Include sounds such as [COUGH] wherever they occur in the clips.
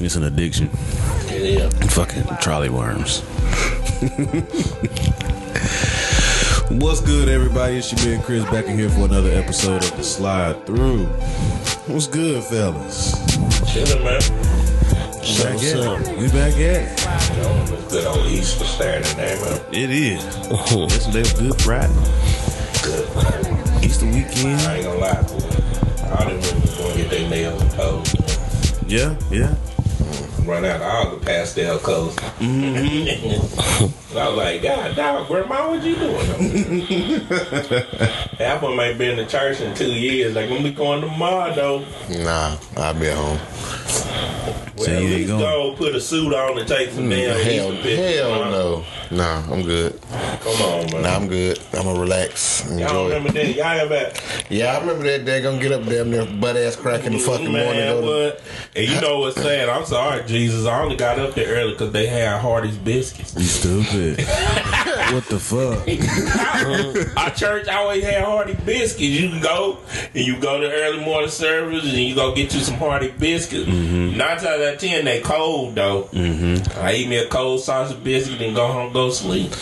It's an addiction. Yeah. Fucking trolley worms. [LAUGHS] What's good, everybody? It's your man Chris back in here for another episode of the Slide Through. What's good, fellas? Chillin', man. Back at it. We back at it. It's good old Easter Saturday, man. It is. [LAUGHS] Yesterday was Good Friday. Good. Easter weekend. I ain't gonna lie, boy. All them women gonna get their nails and toes. Yeah, yeah. Run out of all the pastel colors. Mm-hmm. [LAUGHS] I was like, God, dog, Grandma, what you doing? Half of them ain't been to church in two years. Like, when we going tomorrow, though, Nah, I'll be at home. Well, So you ain't going? go put a suit on and take some hmm, damn Hell, hell no. Nah, I'm good. Come on, man. Nah, I'm good. I'm gonna relax, Y'all enjoy it. remember that? Y'all ever Yeah, I remember that day gonna get up damn near butt ass crack in the mm, fucking Man, morning. To, what? And you know what's sad? I'm sorry, Jesus. I only got up there early because they had Hardee's biscuits. You stupid. [LAUGHS] what the fuck? [LAUGHS] Our church always had Hardee biscuits. You can go and you go to early morning service and you go get you some Hardy biscuits. Mm-hmm. Nine times out of ten, they cold though. Mm-hmm. I eat me a cold sausage biscuit and go home, go sleep.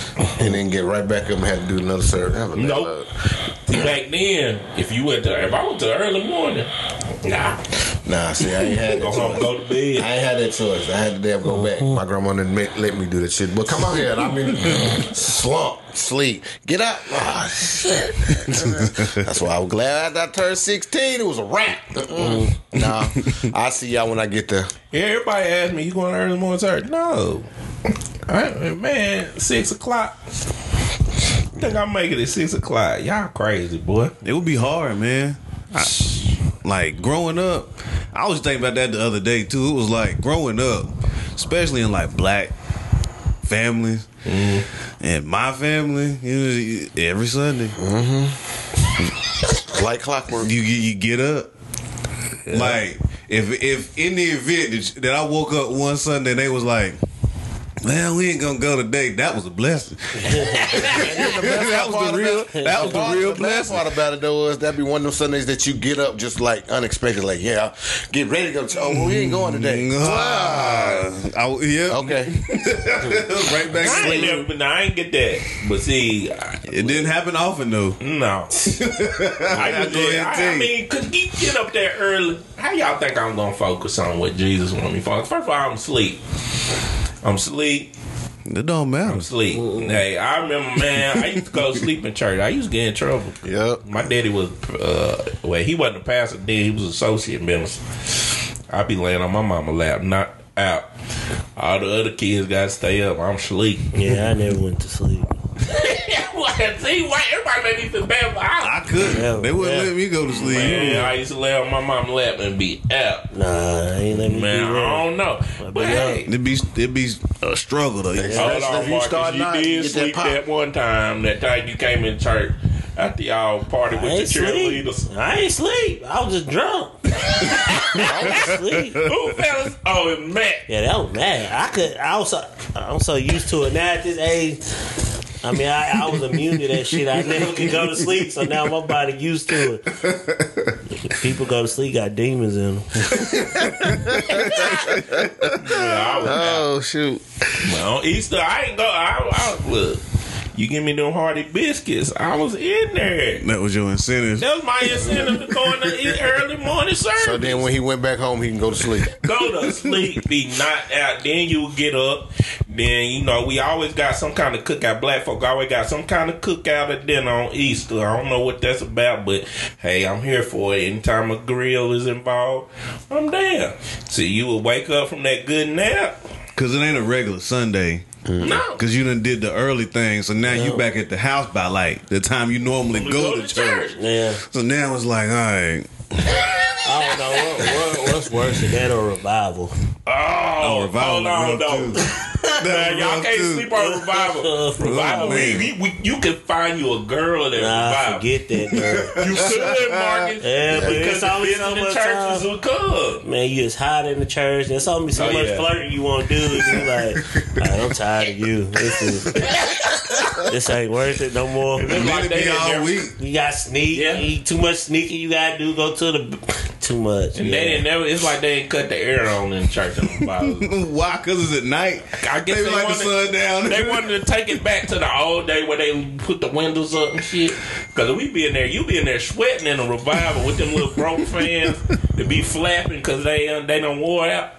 and then get right back up and have to do another service. Have a Nope. See, back then, if you went to, if I went to early morning, nah, Nah, see, I ain't had go that choice. go to bed. I ain't had that choice. I had to damn go back. My grandma didn't make, let me do that shit. But come on here, I mean, [LAUGHS] slump, sleep, get up. Ah, shit. [LAUGHS] That's why I was glad after I turned 16, it was a wrap. Mm-mm. Nah, I'll see y'all when I get there. Yeah, everybody asked me, you going to early morning church? No. I, man, six o'clock. think I'm making it at six o'clock. Y'all crazy, boy. It would be hard, man. I- like growing up, I was thinking about that the other day too. It was like growing up, especially in like black families mm-hmm. and my family. You know, every Sunday, mm-hmm. Like clockwork. you you get up. Like if if in the event that, that I woke up one Sunday and they was like. Man, we ain't gonna go today. That was a blessing. [LAUGHS] that was the real. That was the part- real best blessing. part about it though is that be one of them Sundays that you get up just like unexpected, like yeah, get ready to go. To, oh, well, we ain't going today. Ah, I, yeah. Okay, [LAUGHS] right back I ain't to never been, I ain't get that. But see, I- It didn't happen often though. no. [LAUGHS] I, I just, go ahead I, tell I you. mean, cause you get up there early. How y'all think I'm gonna focus on what Jesus want me to focus? First of all, I'm asleep. I'm asleep. It don't matter. I'm asleep. Hey, I remember, man. I used to go to sleep in church. I used to get in trouble. Yep. My daddy was, uh, well, he wasn't a pastor then. He was associate minister. I'd be laying on my mama lap, not out. All the other kids got to stay up. I'm asleep. Yeah, I never went to sleep. [LAUGHS] [LAUGHS] See, why everybody made me feel bad. I, I couldn't. Yeah, they wouldn't yeah. let me go to sleep. man, I used to lay on my mama's lap and be out. Nah, I ain't let me Man, do I don't know. But hey, It'd be it'd be a struggle though. hold Especially on, if you Marcus. start You not, you did get that sleep pop. that one time. That time you came in church after y'all party I with the cheerleaders. sleep. I ain't sleep. I was just drunk. [LAUGHS] I was asleep. [LAUGHS] Who fellas? Oh, it Matt. Yeah, that was bad. I could. I was. So, I'm so used to it now at this age. I mean, I, I was immune to that shit. I never could go to sleep, so now my body used to it. People go to sleep, got demons in them. [LAUGHS] Yeah, I was oh, out. Oh shoot! Well, Easter, I ain't go. I, I look. You give me them Hardee biscuits. I was in there. That was your incentive. That was my incentive to go in the eat early morning service. So then when he went back home, he can go to sleep. go to sleep, be knocked out. Then you will get up. Then you know we always got some kind of cookout. Black folk always got some kind of cookout at dinner on Easter. I don't know what that's about, but hey, I'm here for it. Anytime a grill is involved, I'm there. See, you will wake up from that good nap. Cause it ain't a regular Sunday. Mm. No, Cause you done did the early thing, so now you back at the house by like the time you normally We go, to, church. Yeah, So now it's like, all right, [LAUGHS] I don't know what, what, what's worse than that or revival. Oh, oh revival hold on, was rough, though. too. Man, y'all can't too. sleep on revival. [LAUGHS] Oh, revival, man. we, we, you can find you a girl at Nah, revival. forget that, [LAUGHS] girl. You could, Marcus. Yeah, but because it's the so visiting much churches will come. Man, you just hot in the church. There's only so Oh, much yeah. flirting you want to do. And you like, [LAUGHS] "Alright, I'm tired of you. This is this ain't worth it no more. It's like be all week. You got sneak. Yeah. You, too much sneaking you got to do. Go to the too much. And yeah. they didn't never. It's like they didn't cut the air on in church on the Bible. Why? Because it's at night. I guess they, they like wanted- the sun down. They wanted to take it back to the old day where they put the windows up and shit. Cause we be in there, you be in there sweating in a revival with them little broke [LAUGHS] fans to be flapping cause they uh, they don't wore out.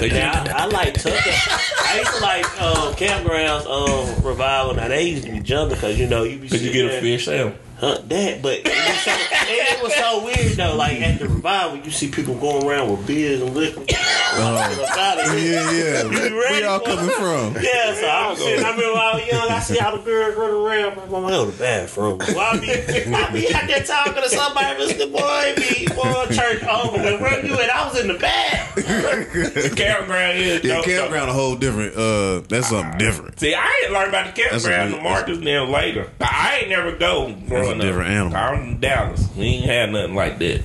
Yeah, I, I like Tucker. I used to like um, campgrounds, um, revival. Now they used to be jumping because you know you be Cause you sitting get a fish sale. Huh, that, but it was, so, it, it was so weird though. Like at the revival, you see people going around with beers and liquor. yeah, yeah. Where y'all for coming from? Yeah, so I'm sitting. I remember when I was young, I see all the girls running around. I'm like, go to the bathroom. Well, I be, I be out there talking to somebody, Mr. Boy, be boy, church over. But where you at? I was in the bath. [LAUGHS] Campground is Yeah, dope, though. campground a whole different. Uh, that's something different. See, I ain't learned about the campground new- the Marcus then later. I ain't never go growing up. different animal. I'm in Dallas. We ain't had nothing like that.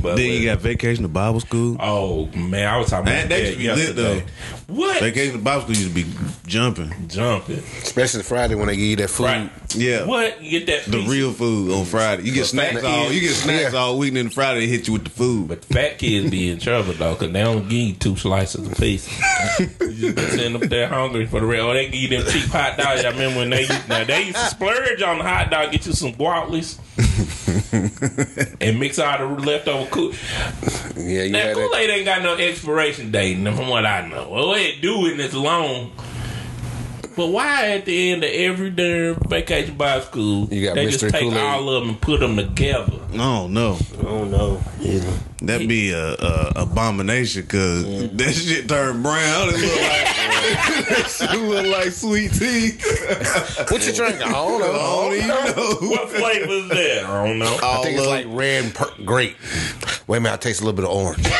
But Then you got vacation to Bible school. Oh man, I was talking about they that used to be lit, yesterday. What? Vacation to Bible school used to be jumping. Jumping. Especially Friday when they give you that food. Right. Yeah. What? You get that The piece- real food on Friday. You get The snacks all. kids. You get snacks Yeah. all week, and then Friday they hit you with the food. But the fat kids be in trouble though, cause they don't give you two slices a piece. you just be sitting up there hungry for the real. Oh, they give you them cheap hot dogs. I remember when they used, now they used to splurge on the hot dog, get you some guatless, [LAUGHS] and mix all the leftover cool. Yeah, you Now Kool. Aid ain't got no expiration date, from what I know, well, it do and it's long. But why at the end of every damn vacation Bible school, You got they just take Kool-Aid. all of them and put them together? No, no, I don't know. Either. that'd be a, a abomination because that shit turned brown. It look like [LAUGHS] shit look like sweet tea. What you drinking? I don't know. I don't even know. What flavor is that? I don't know. I think it's like red and per- grape. Wait a minute, I taste a little bit of orange. [LAUGHS] no, Is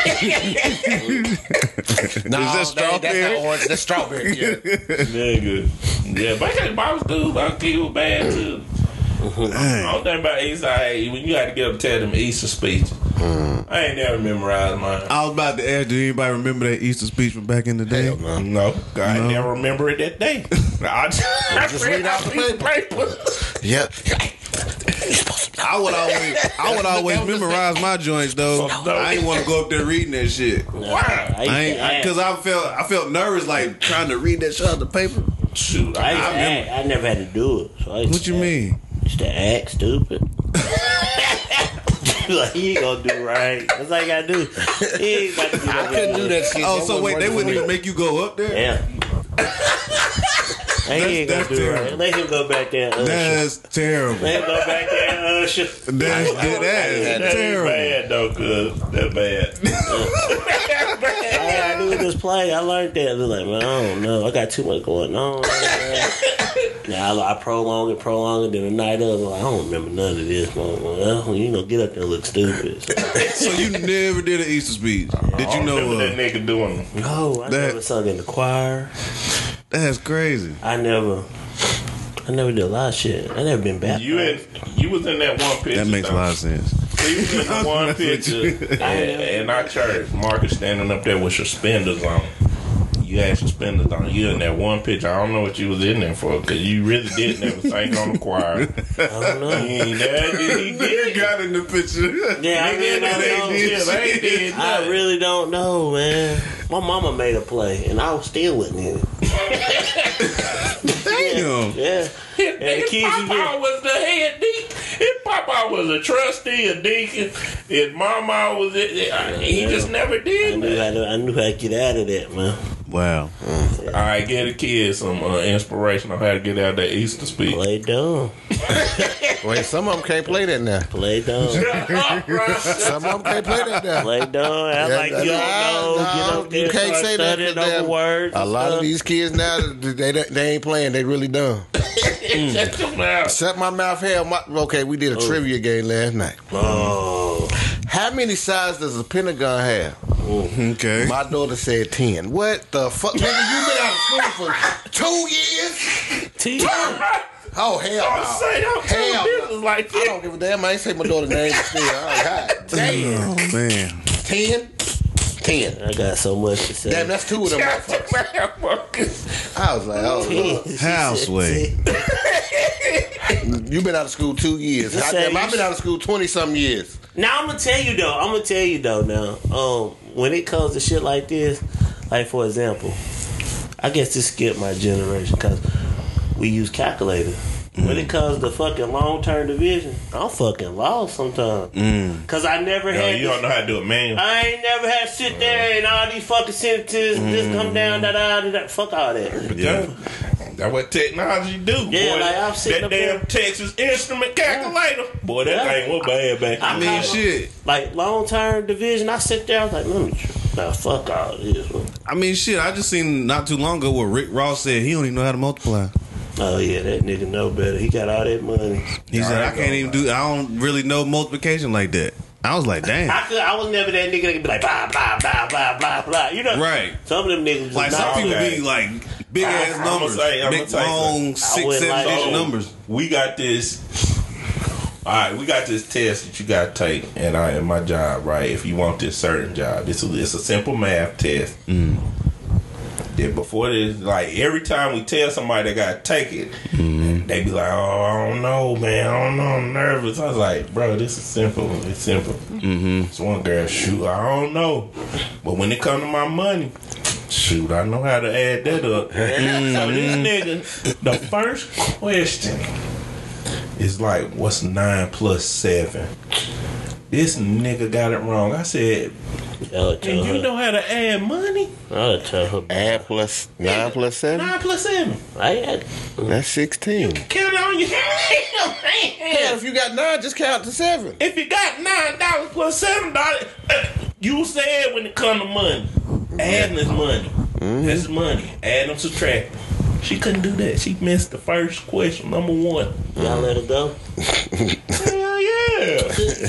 that That's strawberry? not orange. That's strawberry. Yeah. Nigga. Yeah, vacation Bible school, Bible I was bad too. Mm-hmm. I don't think about Easter. I, when you had to get up and tell them Easter speech. Mm. I ain't never memorized mine. I was about to ask, do anybody remember that Easter speech from back in the day? Hell no. No, I No. never remember it that day. [LAUGHS] I just, just read out the piece paper. Yep. I would always, I would always [LAUGHS] memorize my joints though. I ain't want to go up there reading that shit. Why? I I ain't because I, felt I felt nervous like trying to read that shit out of the paper. Shoot, I I, I I never had to do it. So I What you mean? Used to act stupid. [LAUGHS] like he ain't gonna do right. That's all you gotta do. He ain't about to do I couldn't do that shit. Oh, That so wait, they wouldn't even make you go up there? Yeah. He ain't gonna that's do terrible. right. Let him go back there and usher. That's terrible. Let him go back there and usher. That's, that That is is terrible. bad though, cuz that bad. [LAUGHS] All I do is just play. I learned that. I was like, man, I don't know. I got too much going on. [LAUGHS] Now I, I prolong it, prolong it. Then the night of, like, I don't remember none of this. man. Well, you know, get up there and look stupid. [LAUGHS] So, you never did an Easter speech? Did I you know? Uh, that nigga doing? no, I That- never sung in the choir. That's crazy. I never, I never did a lot of shit. I never been baptized. You in? You was in that one picture. That makes a lot of sense. So you was in the one [LAUGHS] picture [LAUGHS] in, in our church. Marcus standing up there with suspenders on. You had suspenders on. You in that one picture. I don't know what you was in there for because you really did never sing on the choir. [LAUGHS] I don't know. He ain't that. He did. got in the picture. Yeah, I really don't know. did. They did. I really don't know, man. My mama made a play, and I was still wasn't it. Damn. Yeah, His, And the his kids was papa with- was the head deacon. His papa was a trustee, a deacon. His mama was it. He just never I did knew that. how to, I knew how to get out of that, man. Wow. All right, get a kid some uh, inspiration on how to get out that Easter speech. Play dumb, [LAUGHS] Wait, some of them can't play that now. play dumb, [LAUGHS] Some of them can't play that now. play dumb. I Yeah, like you don't know. no, get up there, you can't say that studying 'cause over them- words. A and lot of these kids now, they they ain't playing. They really dumb. [LAUGHS] Shut your mouth. Shut my mouth. Hell, my, okay, we did a trivia game last night. Oh, How many sides does a pentagon have? Oh, okay. My daughter said ten. What the fuck, nigga? You been out of school for two years? T. Oh hell I'm no! saying, I'm Hell business no. like I don't give a damn. I ain't say my daughter's name still. Oh, God [LAUGHS] damn. Oh man. Ten? Ten. I got so much to say. Damn, that's two of them. Motherfuckers. your mouth, Marcus. I was like, oh, Lord. Houseway. [LAUGHS] [LAUGHS] you been out of school two years. I damn, I've been out of school twenty some years. Now I'm gonna tell you though. I'm gonna tell you though. Now, um, when it comes to shit like this, like for example, I guess this skipped my generation because we use calculator. When it mm. comes to fucking long term division, I'm fucking lost sometimes. Mm. Cause I never Yo, had. you this- don't know how to do it, man. I ain't never had to sit there uh-huh. and all these fucking sentences just come down mm. da da da da. Fuck all that. Yeah. That's what technology do. Yeah, boy. like, I'm sitting that damn there- Texas Instrument calculator. Boy, that Yeah. thing was bad back. I I mean, shit. Like long term division, I sit there. I was like, let me. Try. Nah, fuck all this. man. I mean, shit. I just seen not too long ago where Rick Ross said he don't even know how to multiply. Oh yeah, that nigga know better. He got all that money. He said, Alright, I can't even do. I don't really know multiplication like that. I was like, damn. [LAUGHS] I could. I was never that nigga that could be like blah blah blah blah blah blah. You know, Right. Some of them niggas just Like some people be like big ass I'ma numbers, say- big long six, seven like digit numbers. We got this. All right, we got this test that you got to take, and I in my job, right? If you want this certain job, this is it's a simple math test. Mm. Then before this, like every time we tell somebody they got to take it, Mm-hmm. they be like, "Oh, I don't know, man. I don't know. I'm nervous." I was like, "Bro, this is simple. It's simple." Mm-hmm. This one girl, shoot, I don't know, but when it come to my money, shoot, I know how to add that up. [LAUGHS] So this nigga, the first question is like, "What's nine plus seven? This nigga got it wrong. I said, "And you her. know how to add money? I'll tell her. Add plus nine plus seven. Nine plus seven. I had, That's sixteen. Count it on your Yeah, if you got nine, just count to seven. If you got nine dollars plus seven dollars, uh, you said when it come to money, adding is money. Mm-hmm. That's money. Add them, subtract. She couldn't do that. She missed the first question, number one. y'all let her go. Hell yeah!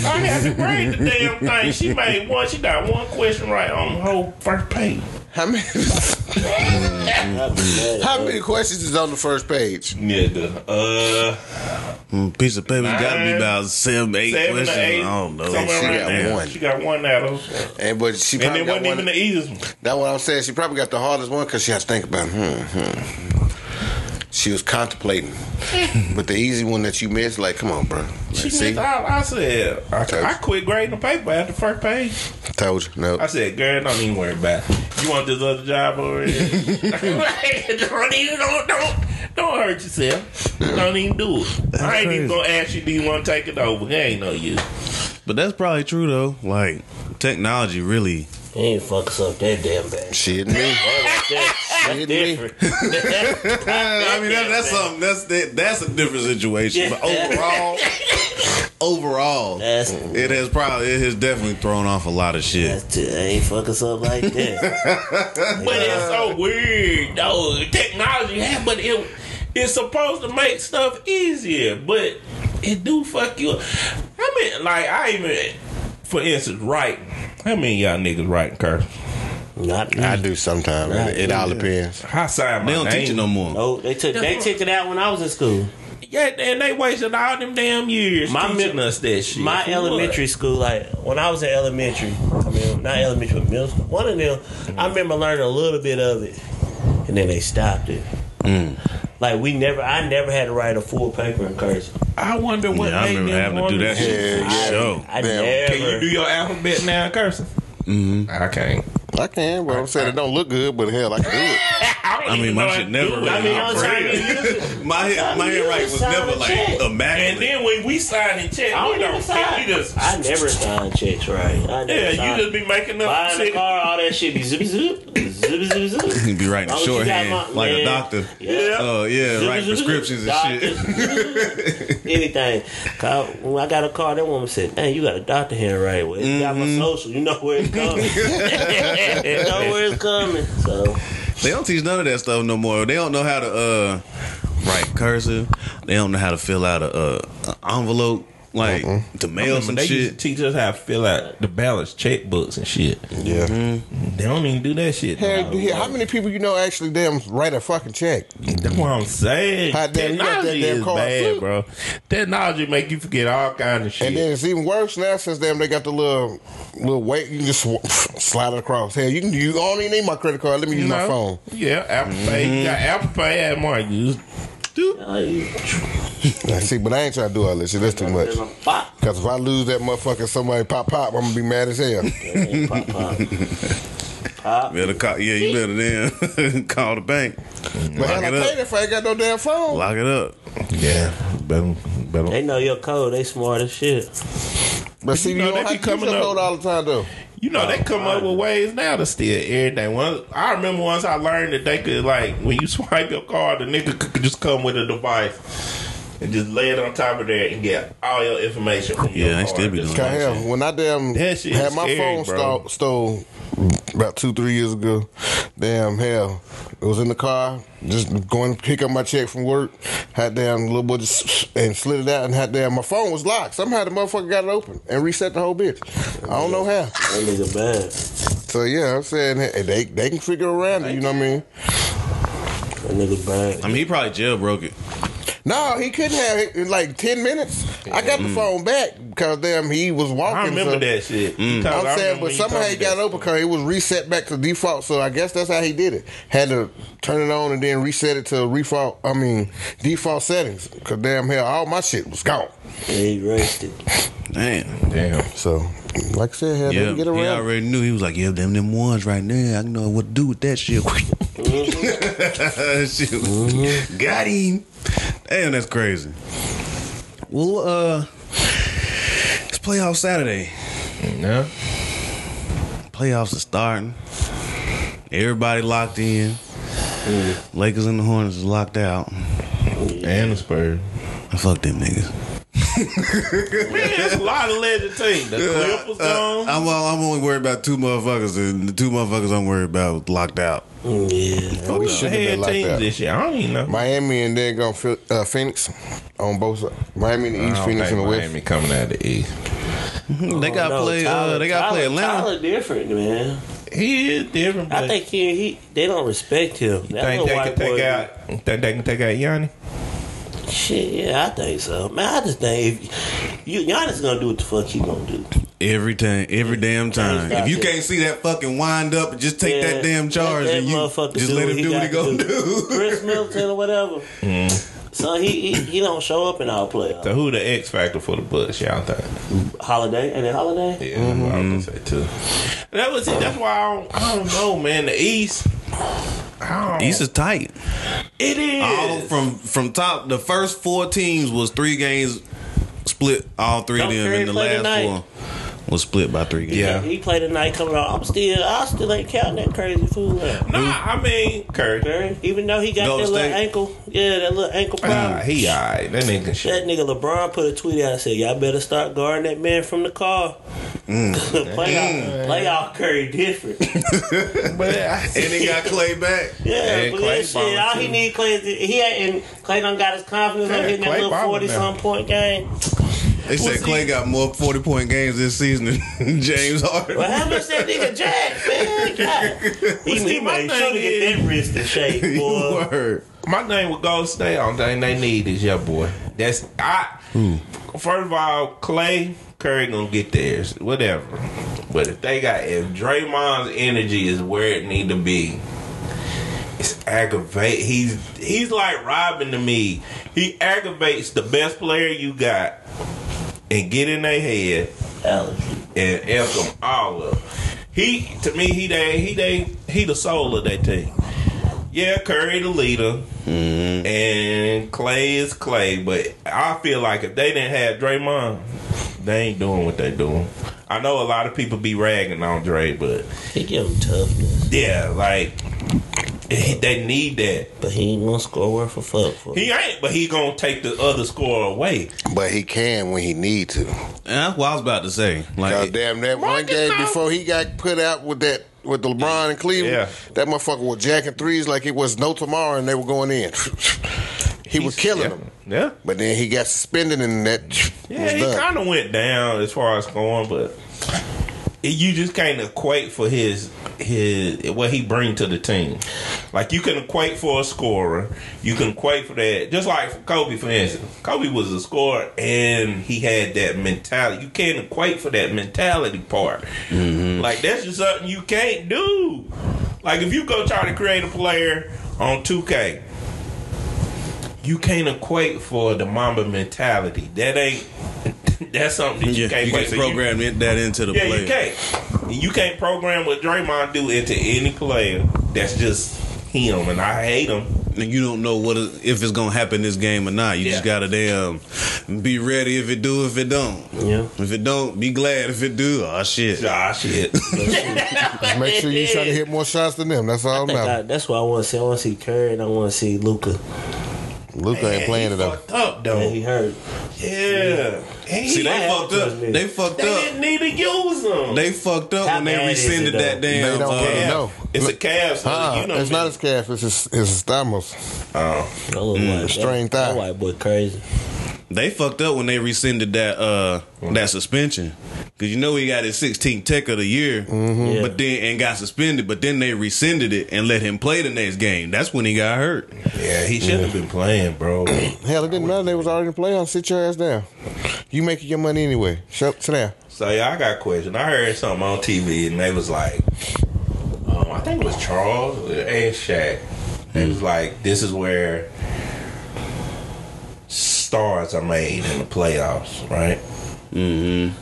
I had to grade the damn thing. She made one. She got one question right on the whole first page. How many? I'll be mad at how many questions is on the first page? Nigga, uh, Mm, Piece of paper got to be Nine, about seven, eight seven questions. or eight. I don't know. Somewhere She around got there. one. She got one out of. And but she And probably it got wasn't one. even the easiest one. That's what I'm saying. She probably got the hardest one because she had to think about. Hmm, hmm. She was contemplating, [LAUGHS] but the easy one that you missed, like, come on, bro. Like, She see, missed all. I said, I, I quit grading the paper after the first page. told you. No, I said, girl, don't even worry about it. You want this other job over here? [LAUGHS] [LAUGHS] don't even, don't, don't, don't hurt yourself. Don't even do it. I ain't even gonna ask you, do you want to take it over? It ain't no use. But that's probably true though. Like technology really. He ain't fuck us up that damn bad. she and me. That's different. [LAUGHS] I mean, that, that's something. That's that, that's a different situation. But overall, overall, That's it has probably it has definitely thrown off a lot of shit. that's t- ain't fucking up like that. [LAUGHS] But it's so weird, though. Technology, yeah, but it it's supposed to make stuff easier, but it do fuck you up. I mean, like, I even, for instance, writing. How many of y'all niggas writing curse? Not I do sometimes. It, it all depends. I sign my They don't name. teach it no more. No, they took they took it out when I was in school. Yeah, and they wasted all them damn years My teaching mi- us that shit. My For elementary school, like when I was in elementary, I mean not elementary, but middle school. One of them, I remember learning a little bit of it, and then they stopped it. Like we never, I never had to write a full paper in cursive. I wonder what Yeah, I made remember them having to do that shit. Yeah, for yeah. sure. I Damn. never. Can you do your alphabet now in cursive? Mm-hmm. I can't. I can, but I'm saying it don't look good, but hell, I can do it. [LAUGHS] I, I mean, my know shit never really I mean, I'm trying to use it. My hand, my handwriting was never like a magnet. And then when we sign and check, I we don't don't even sign. We just I never signed checks right. I never yeah, signed. you just be making up buying shit. a car, all that shit be zip zip zip zip zip. He'd be writing Long as you shorthand my- like a doctor. Yeah. Oh yeah, writing prescriptions and shit. shit. [LAUGHS] Anything. 'Cause I- When I got a car, that woman said, "Dang, you got a doctor handwriting. Well, it got Mm-hmm. my social. You know where it's coming. [LAUGHS] know where it's coming." So They don't teach none of that stuff no more. They don't know how to uh, write cursive. They don't know how to fill out a, a envelope, like to mail some they used shit. to teach us how to fill out the balance checkbooks and shit. Yeah. Mm-hmm. They don't even do that shit. Hell, now. yeah, how many people you know actually damn write a fucking check? That's what I'm saying. How damn you got that Technology damn is bad, too? bro. Technology make you forget all kinds of shit. And then it's even worse now since damn they got the little little weight you can just sw- [LAUGHS] slide it across. Hell, you can you don't even need my credit card. Let me use my phone. Yeah, Apple Pay. You got mm-hmm. Apple Pay and more use. You- See, but I ain't trying to do all this shit. That's too much. in a box. Cause if I lose that motherfucker, somebody pop pop, I'm gonna be mad as hell. Yeah, pop, pop. Pop. Better call, yeah, you better then [LAUGHS] call the bank. But Lock hell, I it paid up. if I ain't got no damn phone. Lock it up. Yeah, better, better. They know your code. They smart as shit. But see, you you, know, don't have to keep coming your up- load all the time though. You know, they oh, come up with ways now to steal everything. One, I remember once I learned that they could, like, when you [LAUGHS] swipe your card, the nigga could just come with a device and just lay it on top of there and get all your information from your Yeah, they still be doing Cause that hell, when I damn That shit had my scary, phone bro. stole, stole about two, three years ago, damn hell, it was in the car, just going to pick up my check from work. Had damn little boy just and slid it out, and had damn my phone was locked. Somehow the motherfucker got it open and reset the whole bitch. I don't know how. That nigga bad. So yeah, I'm saying hey, they they can figure around it. You know what I mean? That nigga bad. I mean, he probably jailbroke it. No, he couldn't have it in like ten minutes. I got the mm. phone back because damn he was walking. I remember so- that shit. Because mm. I'm saying, but somehow he got that. it open because it was reset back to default. So I guess that's how he did it. Had to turn it on and then reset it to default. I mean default settings. Cause damn hell, all my shit was gone. Yeah, he raced it. Damn. Damn. So, like I said, hell, Yeah, they can get he around. it. already knew. He was like, "Yeah, them them ones right there. I know what to do with that shit." [LAUGHS] Shoot. Got him. Damn, that's crazy. Well, uh, it's playoff Saturday. Yeah. Playoffs are starting. Everybody locked in. Lakers and the Hornets is locked out. And the Spurs. I fuck them niggas. Man, it's a lot of legend teams. The Clippers gone. I'm, I'm only worried about two motherfuckers, and the two motherfuckers I'm worried about locked out. Yeah. Who we shouldn't have head been like teams that. this year? I don't even know. Miami and then going to uh, Phoenix on both sides. Miami in the East, Phoenix in think the West. Miami coming out of the East. They got to No, play. Tyler- uh, they got to play Tyler- Atlanta. Tyler different, man. He is different. But I think he, he they don't respect him. That think they can take boy- out. Think they can take out Yanni? Shit, yeah, I think so. Man, I just think if you Giannis gonna do what the fuck he gonna do. Every time, every damn time. Can't If you can't see that fucking wind up and just take Yeah, that damn charge, let that and you just do let him do what he got gonna to do. Khris Middleton or whatever. [LAUGHS] Mm-hmm. So he, he he don't show up in our playoffs. So who the X factor for the Bucks? Y'all think? Holiday and then Holiday. Yeah, I was gonna say too. That was it. That's why I don't, I don't know, man. The East. I don't, East is tight. it is. All from from top. The first four teams was three games split. All three of Don't them, in the last tonight? four was split by three games. Yeah. He played tonight coming out. I'm still I still ain't counting that crazy fool out. Nah, I mean Curry. Curry, even though he got Golden that little ankle, yeah, that little ankle problem. Ah, he alright. That nigga That nigga LeBron put a tweet out and said, "Y'all better start guarding that man from the car." Mm. [LAUGHS] playoff, playoff Curry different. [LAUGHS] But And he got Clay back. Yeah, Yeah, but Clay that shit, balling all he too. need Clay. Is, he had, and Clay done got his confidence Yeah, on hitting that little forty some point game. They said Clay got more forty point games this season than [LAUGHS] James Harden. But how much that nigga Jack, man? [LAUGHS] God. He, see, he my made thing sure to get is- that wrist in shape, [LAUGHS] boy. Word. my name with Gold State. Only thing they need is your boy. That's I. First of all, Clay Curry gonna get theirs, whatever. But if they got if Draymond's energy is where it need to be, it's aggravate. He's he's like Robin to me. He aggravates the best player you got and get in their head Allergy. and F them all up. He to me he they he they he the soul of that team. Yeah, Curry the leader, mm-hmm. and Clay is Clay. But I feel like if they didn't have Draymond, they ain't doing what they doing. I know a lot of people be ragging on Dre, but He give him toughness, yeah, like he, they need that. but he ain't gonna score worth a fuck for. He ain't, but he gonna take the other score away. But he can when he need to. And that's what I was about to say. God Like, damn that one Marcus game now- before he got put out with that with the LeBron and Cleveland. Yeah. That motherfucker was jacking threes like it was no tomorrow and they were going in. he was killing yeah. them. Yeah. But then he got suspended and that Yeah, was he kind of went down as far as going, but you just can't equate for his his what he bring to the team. Like you can equate for a scorer, you can equate for that. Just like for Kobe, for instance, Kobe was a scorer and he had that mentality. You can't equate for that mentality part. Mm-hmm. Like that's just something you can't do. Like if you go try to create a player on two K. You can't equate for the Mamba mentality. That ain't [LAUGHS] That's something that you Yeah, can't you can't So you- program it- that into the Yeah, player. you can't. You can't program what Draymond do into any player. That's just him, and I hate him. And you don't know what if it's gonna happen this game or not. You just gotta damn be ready if it do, if it don't. Yeah. If it don't, be glad if it do. Oh shit. Ah, shit. [LAUGHS] Just make sure you try to hit more shots than them. That's all I think I, that's what I want to see. I want to see Curry and I want to see Luka. Luka ain't playing he it though. fucked up Man, though. he hurt. Yeah. And he, See, they I fucked have up. admit. They fucked they up. didn't need to use him. They fucked up How when they bad is it, rescinded though? that damn. They don't uh, really calf. know. It's a calf. So Uh-uh, you know, it's not his calf. It's his, it's his thymos. Oh. That little white, strained thigh. that white boy crazy. They fucked up when they rescinded that uh that suspension because you know he got his 16th tech of the year, Yeah. but then and got suspended. But then they rescinded it and let him play the next game. That's when he got hurt. Yeah, he shouldn't have been playing, bro. [CLEARS THROAT] Hell, it didn't matter. They was already in the playoffs. Sit your ass down. You making your money anyway. Shut sit down. So yeah, I got a question. I heard something on TV and they was like, um, I think it was Charles and Shaq. It was like, this is where stars are made in the playoffs, right? Mm-hmm.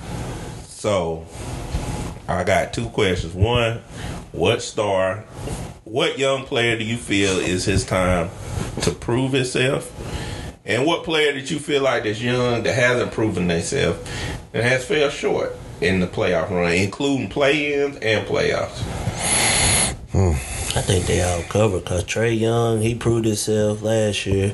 So I got two questions. One, what star, what young player do you feel is his time to prove himself? And what player did you feel like that's young that hasn't proven themselves and has fell short in the playoff run, including play-ins and playoffs? I think they all covered because Trae Young, he proved himself last year.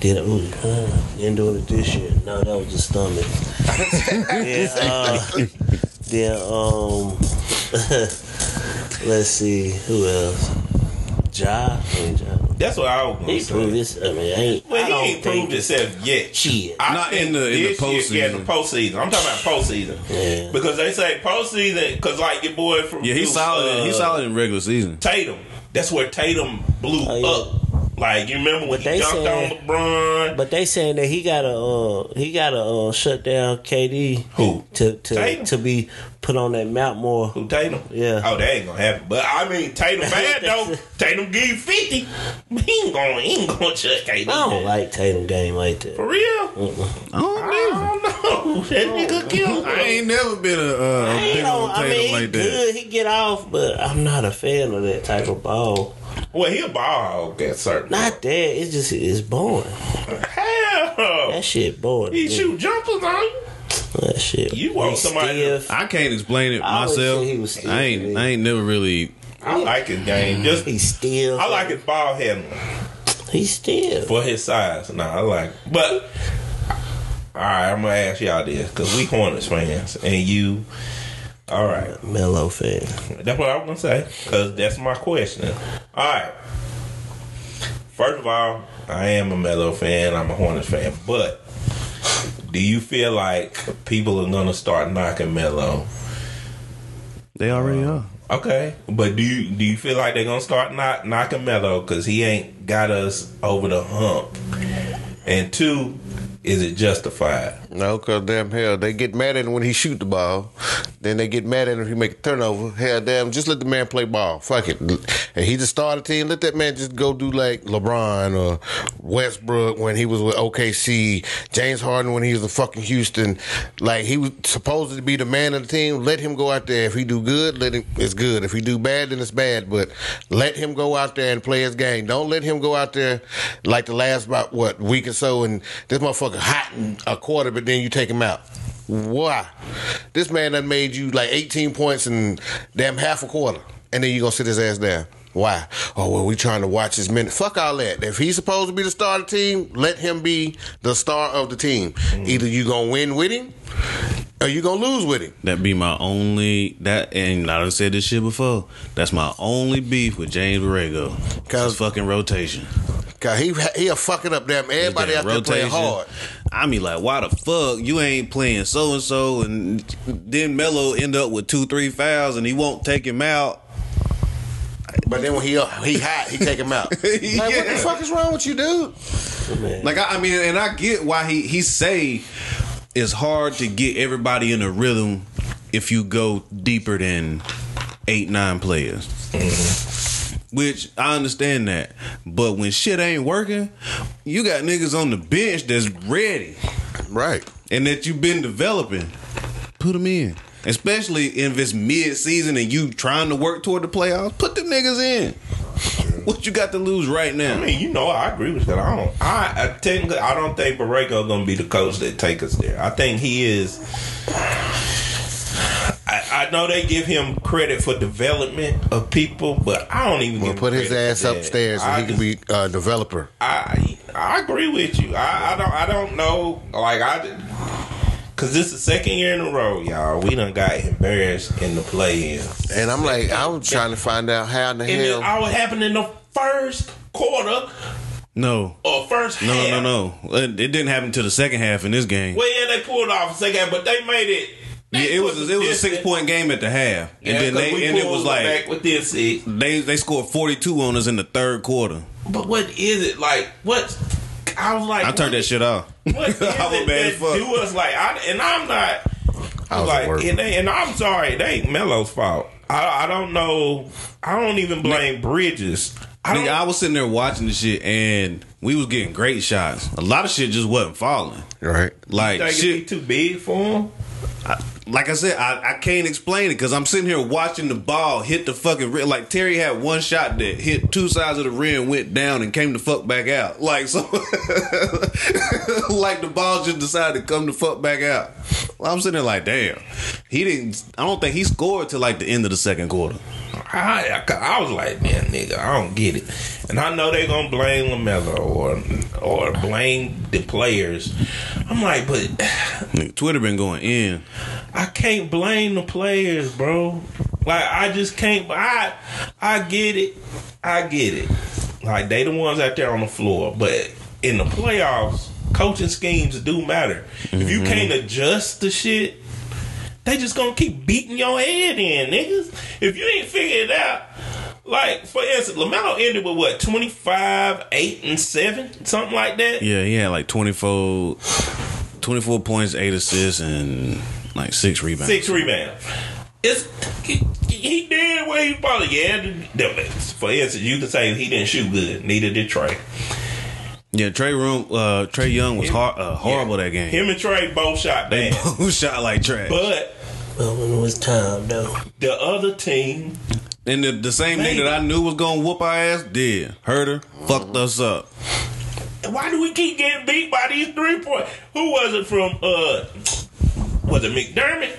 Did it, ooh, uh, didn't do it this year. No, that was the stomach. [LAUGHS] yeah, uh, then, um, [LAUGHS] let's see, who else? Ja. I ja. That's what I was going He to proved say. this. I mean, I ain't. Well, I he don't ain't proved himself yet. Shit. I Not in the- in the this year- Yeah, postseason. the postseason. I'm talking about postseason. Yeah. Because they say postseason, because like your boy from Yeah, he's uh, solid. he's solid in regular season. Tatum. That's where Tatum blew Oh, yeah. up. Like you remember when But he they jumped said- on LeBron? But they saying that he gotta uh he gotta uh shut down KD Who? to to Tatum? to be put on that mount more. Who Tatum? Yeah. Oh, that ain't gonna happen. But I mean, Tatum [LAUGHS] bad though. Tatum give you fifty. He ain't gonna. He ain't gonna shut KD. I don't down. like Tatum game like that. For real? I don't I don't know. [LAUGHS] That nigga killed. I ain't never been a, uh, a big know, on I Tatum mean, he like that. good, he get off, but I'm not a fan of that type of ball. Well, he a ball hog at certain. Not that. It's just it's boring. Hell. That shit boring. He dude. shoot jumpers on you. that shit. You want somebody- stiff. I can't explain it I myself. he was stiff I ain't. me. I ain't never really. I like his game. Mm, just He's still. I like his ball handling He's still. for his size. Nah, I like. It. But all right, I'm gonna ask y'all this because we Hornets fans and you. All right, Melo fan. that's what I was gonna say because that's my question. All right. First of all, I am a Melo fan. I'm a Hornets fan, but do you feel like people are gonna start knocking Melo? They already um, are. Okay, but do you do you feel like they're gonna start knock, knocking Melo because he ain't got us over the hump? And two, is it justified? No, cause damn hell, they get mad at him when he shoot the ball. Then they get mad at him if he make a turnover. Hell, damn, just let the man play ball. Fuck it. And he just started team. Let that man just go do like LeBron or Westbrook when he was with OKC. James Harden when he was in fucking Houston. Like he was supposed to be the man of the team. Let him go out there. If he do good, let him. It's good. If he do bad, then it's bad. But let him go out there and play his game. Don't let him go out there like the last about what week or so and this motherfucker hot in a quarter, but then you take him out. Why? This man that made you like 18 points in damn half a quarter, and then you gonna sit his ass down. Why? Oh well, we trying to watch his minute. Fuck all that. If he's supposed to be the star of the team, let him be the star of the team. Mm. Either you gonna win with him, or you gonna lose with him. That be my only that, and I done said this shit before. That's my only beef with James Borrego. Cause- fucking rotation. Cause he he'll fuck it up. Damn, everybody out That there playing hard. I mean, like, why the fuck you ain't playing so and so, and then Melo end up with two, three fouls, and he won't take him out. But then when he uh, he hot, he take him out. [LAUGHS] Like, what the fuck is wrong with you, dude? Man. Like, I, I mean, and I get why he he say it's hard to get everybody in a rhythm if you go deeper than eight, nine players. Mm-hmm. Which I understand that, but when shit ain't working, you got niggas on the bench that's ready. Right. and that you've been developing, put them in. Especially if it's mid season and you trying to work toward the playoffs, put the niggas in. What you got to lose right now? I mean, you know, I agree with that. I don't. I, I technically, I don't think Borrego gonna be the coach that take us there. I think he is. I, I know they give him credit for development of people, but I don't even Well, give put his ass for that. upstairs I and he can be a developer. I I agree with you. I, I don't I don't know like I because this is the second year in a row, y'all. We done got embarrassed in the play in, And I'm like, I was trying to find out how in the and it hell. all happened in the first quarter no. or first No, half. no, no, no. It it didn't happen to the second half in this game. Well, yeah, they pulled off a second, but they made it. Yeah, it was it was a six point game at the half, and Yeah, then 'cause they and it was like back with this six. they they scored forty two on us in the third quarter. But what is it like? What I was like, I turned that shit off. [LAUGHS] What is [LAUGHS] I was it mad that as fuck. do us like? I, and I'm not. I was like, and, they- and I'm sorry, they ain't Melo's fault. I, I don't know. I don't even blame Bridges. I. Nigga, I was sitting there watching the shit, and we was getting great shots. A lot of shit just wasn't falling. Right. Like think shit, it be too big for him. like I said, I, I can't explain it because I'm sitting here watching the ball hit the fucking rim. Like Terry had one shot that hit two sides of the rim, went down, and came the fuck back out. [LAUGHS] Like so, like the ball just decided to come the fuck back out. Well, I'm sitting there like, damn, he didn't. I don't think he scored till like the end of the second quarter. I, I, I was like, man, nigga, I don't get it. And I know they gonna blame Lamelo or or blame the players. I'm like, but Nigga, Twitter been going in. I can't blame the players, bro. Like I just can't. I I get it. I get it. Like they the ones out there on the floor, but in the playoffs, coaching schemes do matter. If you mm-hmm. can't adjust the shit, they just gonna keep beating your head in, niggas. If you ain't figured it out. Like, for instance, LaMelo ended with what, 25, 8, and 7? Something like that? Yeah, he had like 24, 24 points, eight assists, and like six rebounds. Six rebounds. It's he, he did what he probably yeah. For instance, you could say he didn't shoot good. Neither did Trae. Yeah, Trae Room, uh, Trae Young was hor- uh, horrible that game. Him and Trae both shot bad. They both [LAUGHS] shot like trash. but Well, when it was time though. the other team, and the, the same Maybe. nigga that I knew was gonna whoop our ass did. Huerter, fucked us up. why do we keep getting beat by these three point? Who was it from? Uh, was it McDermott?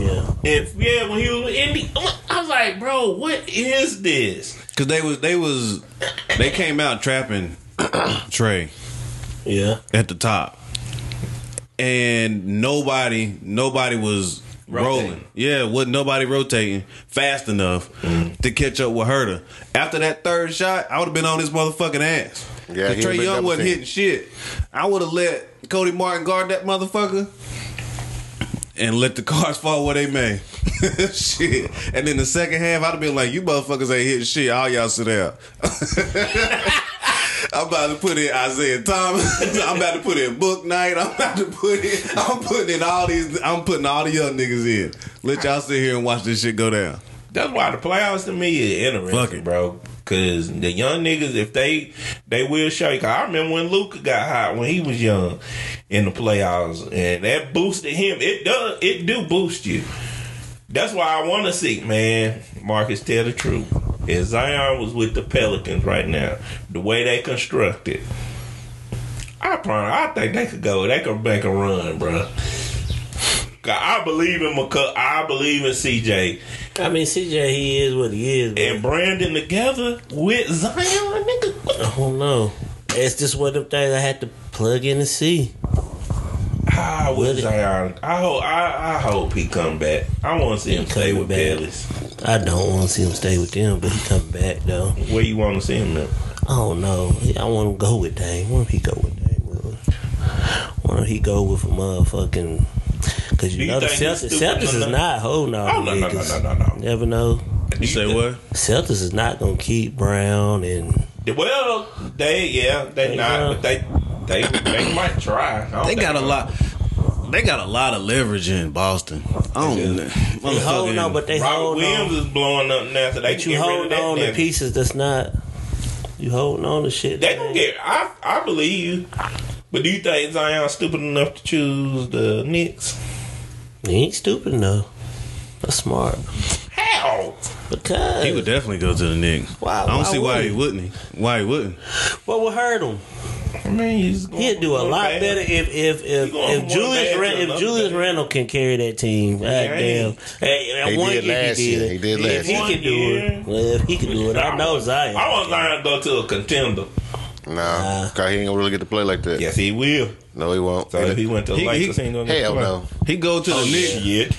Yeah. If yeah, when he was in the, I was like, bro, what is this? Cause they was they was they came out trapping [COUGHS] Trae Yeah. at the top, and nobody nobody was Rotating. rolling. Yeah, wasn't nobody rotating fast enough mm-hmm. to catch up with Huerter. After that third shot, I would have been on his motherfucking ass. Yeah, Trae Young wasn't teamed. hitting shit. I would have let Cody Martin guard that motherfucker. And let the cards [LAUGHS] fall where they may. [LAUGHS] shit. And then the second half, I'd have been like, you motherfuckers ain't hitting shit. All y'all sit down. [LAUGHS] I'm about to put in Isaiah Thomas. [LAUGHS] I'm about to put in Bouknight. I'm about to put in. I'm putting in all these. I'm putting all the young niggas in. Let y'all sit here and watch this shit go down. That's why the playoffs to me is interesting, Fuck it. bro. Cause the young niggas, if they they will show you. 'Cause I remember when Luka got hot when he was young in the playoffs, and that boosted him. It does. It do boost you. That's why I want to see, man. Marcus, tell the truth. If Zion was with the Pelicans right now, the way they constructed, I probably, I think they could go. They could make a run, bro. I believe in McCu- I believe in CJ I mean, CJ, he is what he is. But and Brandon together with Zion, nigga. I don't know. It's just one of them things I had to plug in and see. Ah, with Zion, I hope I, I hope he come back. I want to see him He stay coming with back. Pellis. I don't want to see him stay with them, but he come back though. Where you want to see him? At? I don't know. I want him to go with Dame. What if he go with Dame? Why don't he go with a motherfucking? Because you you know the think he's Celtics, Celtics is not holding all Oh the no no no no no no. Never know. You say what? Celtics is not gonna keep Brown and Well, they yeah they They not, will. but they they they might try. They got a they'll- lot. They got a lot of leverage in Boston. I don't. do. they hold on, but they Robert hold Williams on. is blowing up now, so they But you get hold on to pieces that's not. You holding on to shit. They gonna get. I I believe you. But do you think Zion stupid enough to choose the Knicks? He ain't stupid enough. That's smart. How? Because He would definitely go to the Knicks. Why- I don't why see why wouldn't he he? wouldn't. Why he wouldn't? what would hurt him? I mean, he's He'd do a lot better if if if, if Julius bad Ran- if Julius bad. Randle can carry that team. God Yeah, damn. he- Hey, He one did year last he year. He did If last he year. can do it, well, if he can do it, I know Zion. I want Zion to go to a contender. Nah, cause he ain't gonna really get to play like that. Yes, he will. No, he won't. So if he went to the He- Lakers, he- he, ain't gonna Hell play. no. He go to the Oh, Knicks. Shit.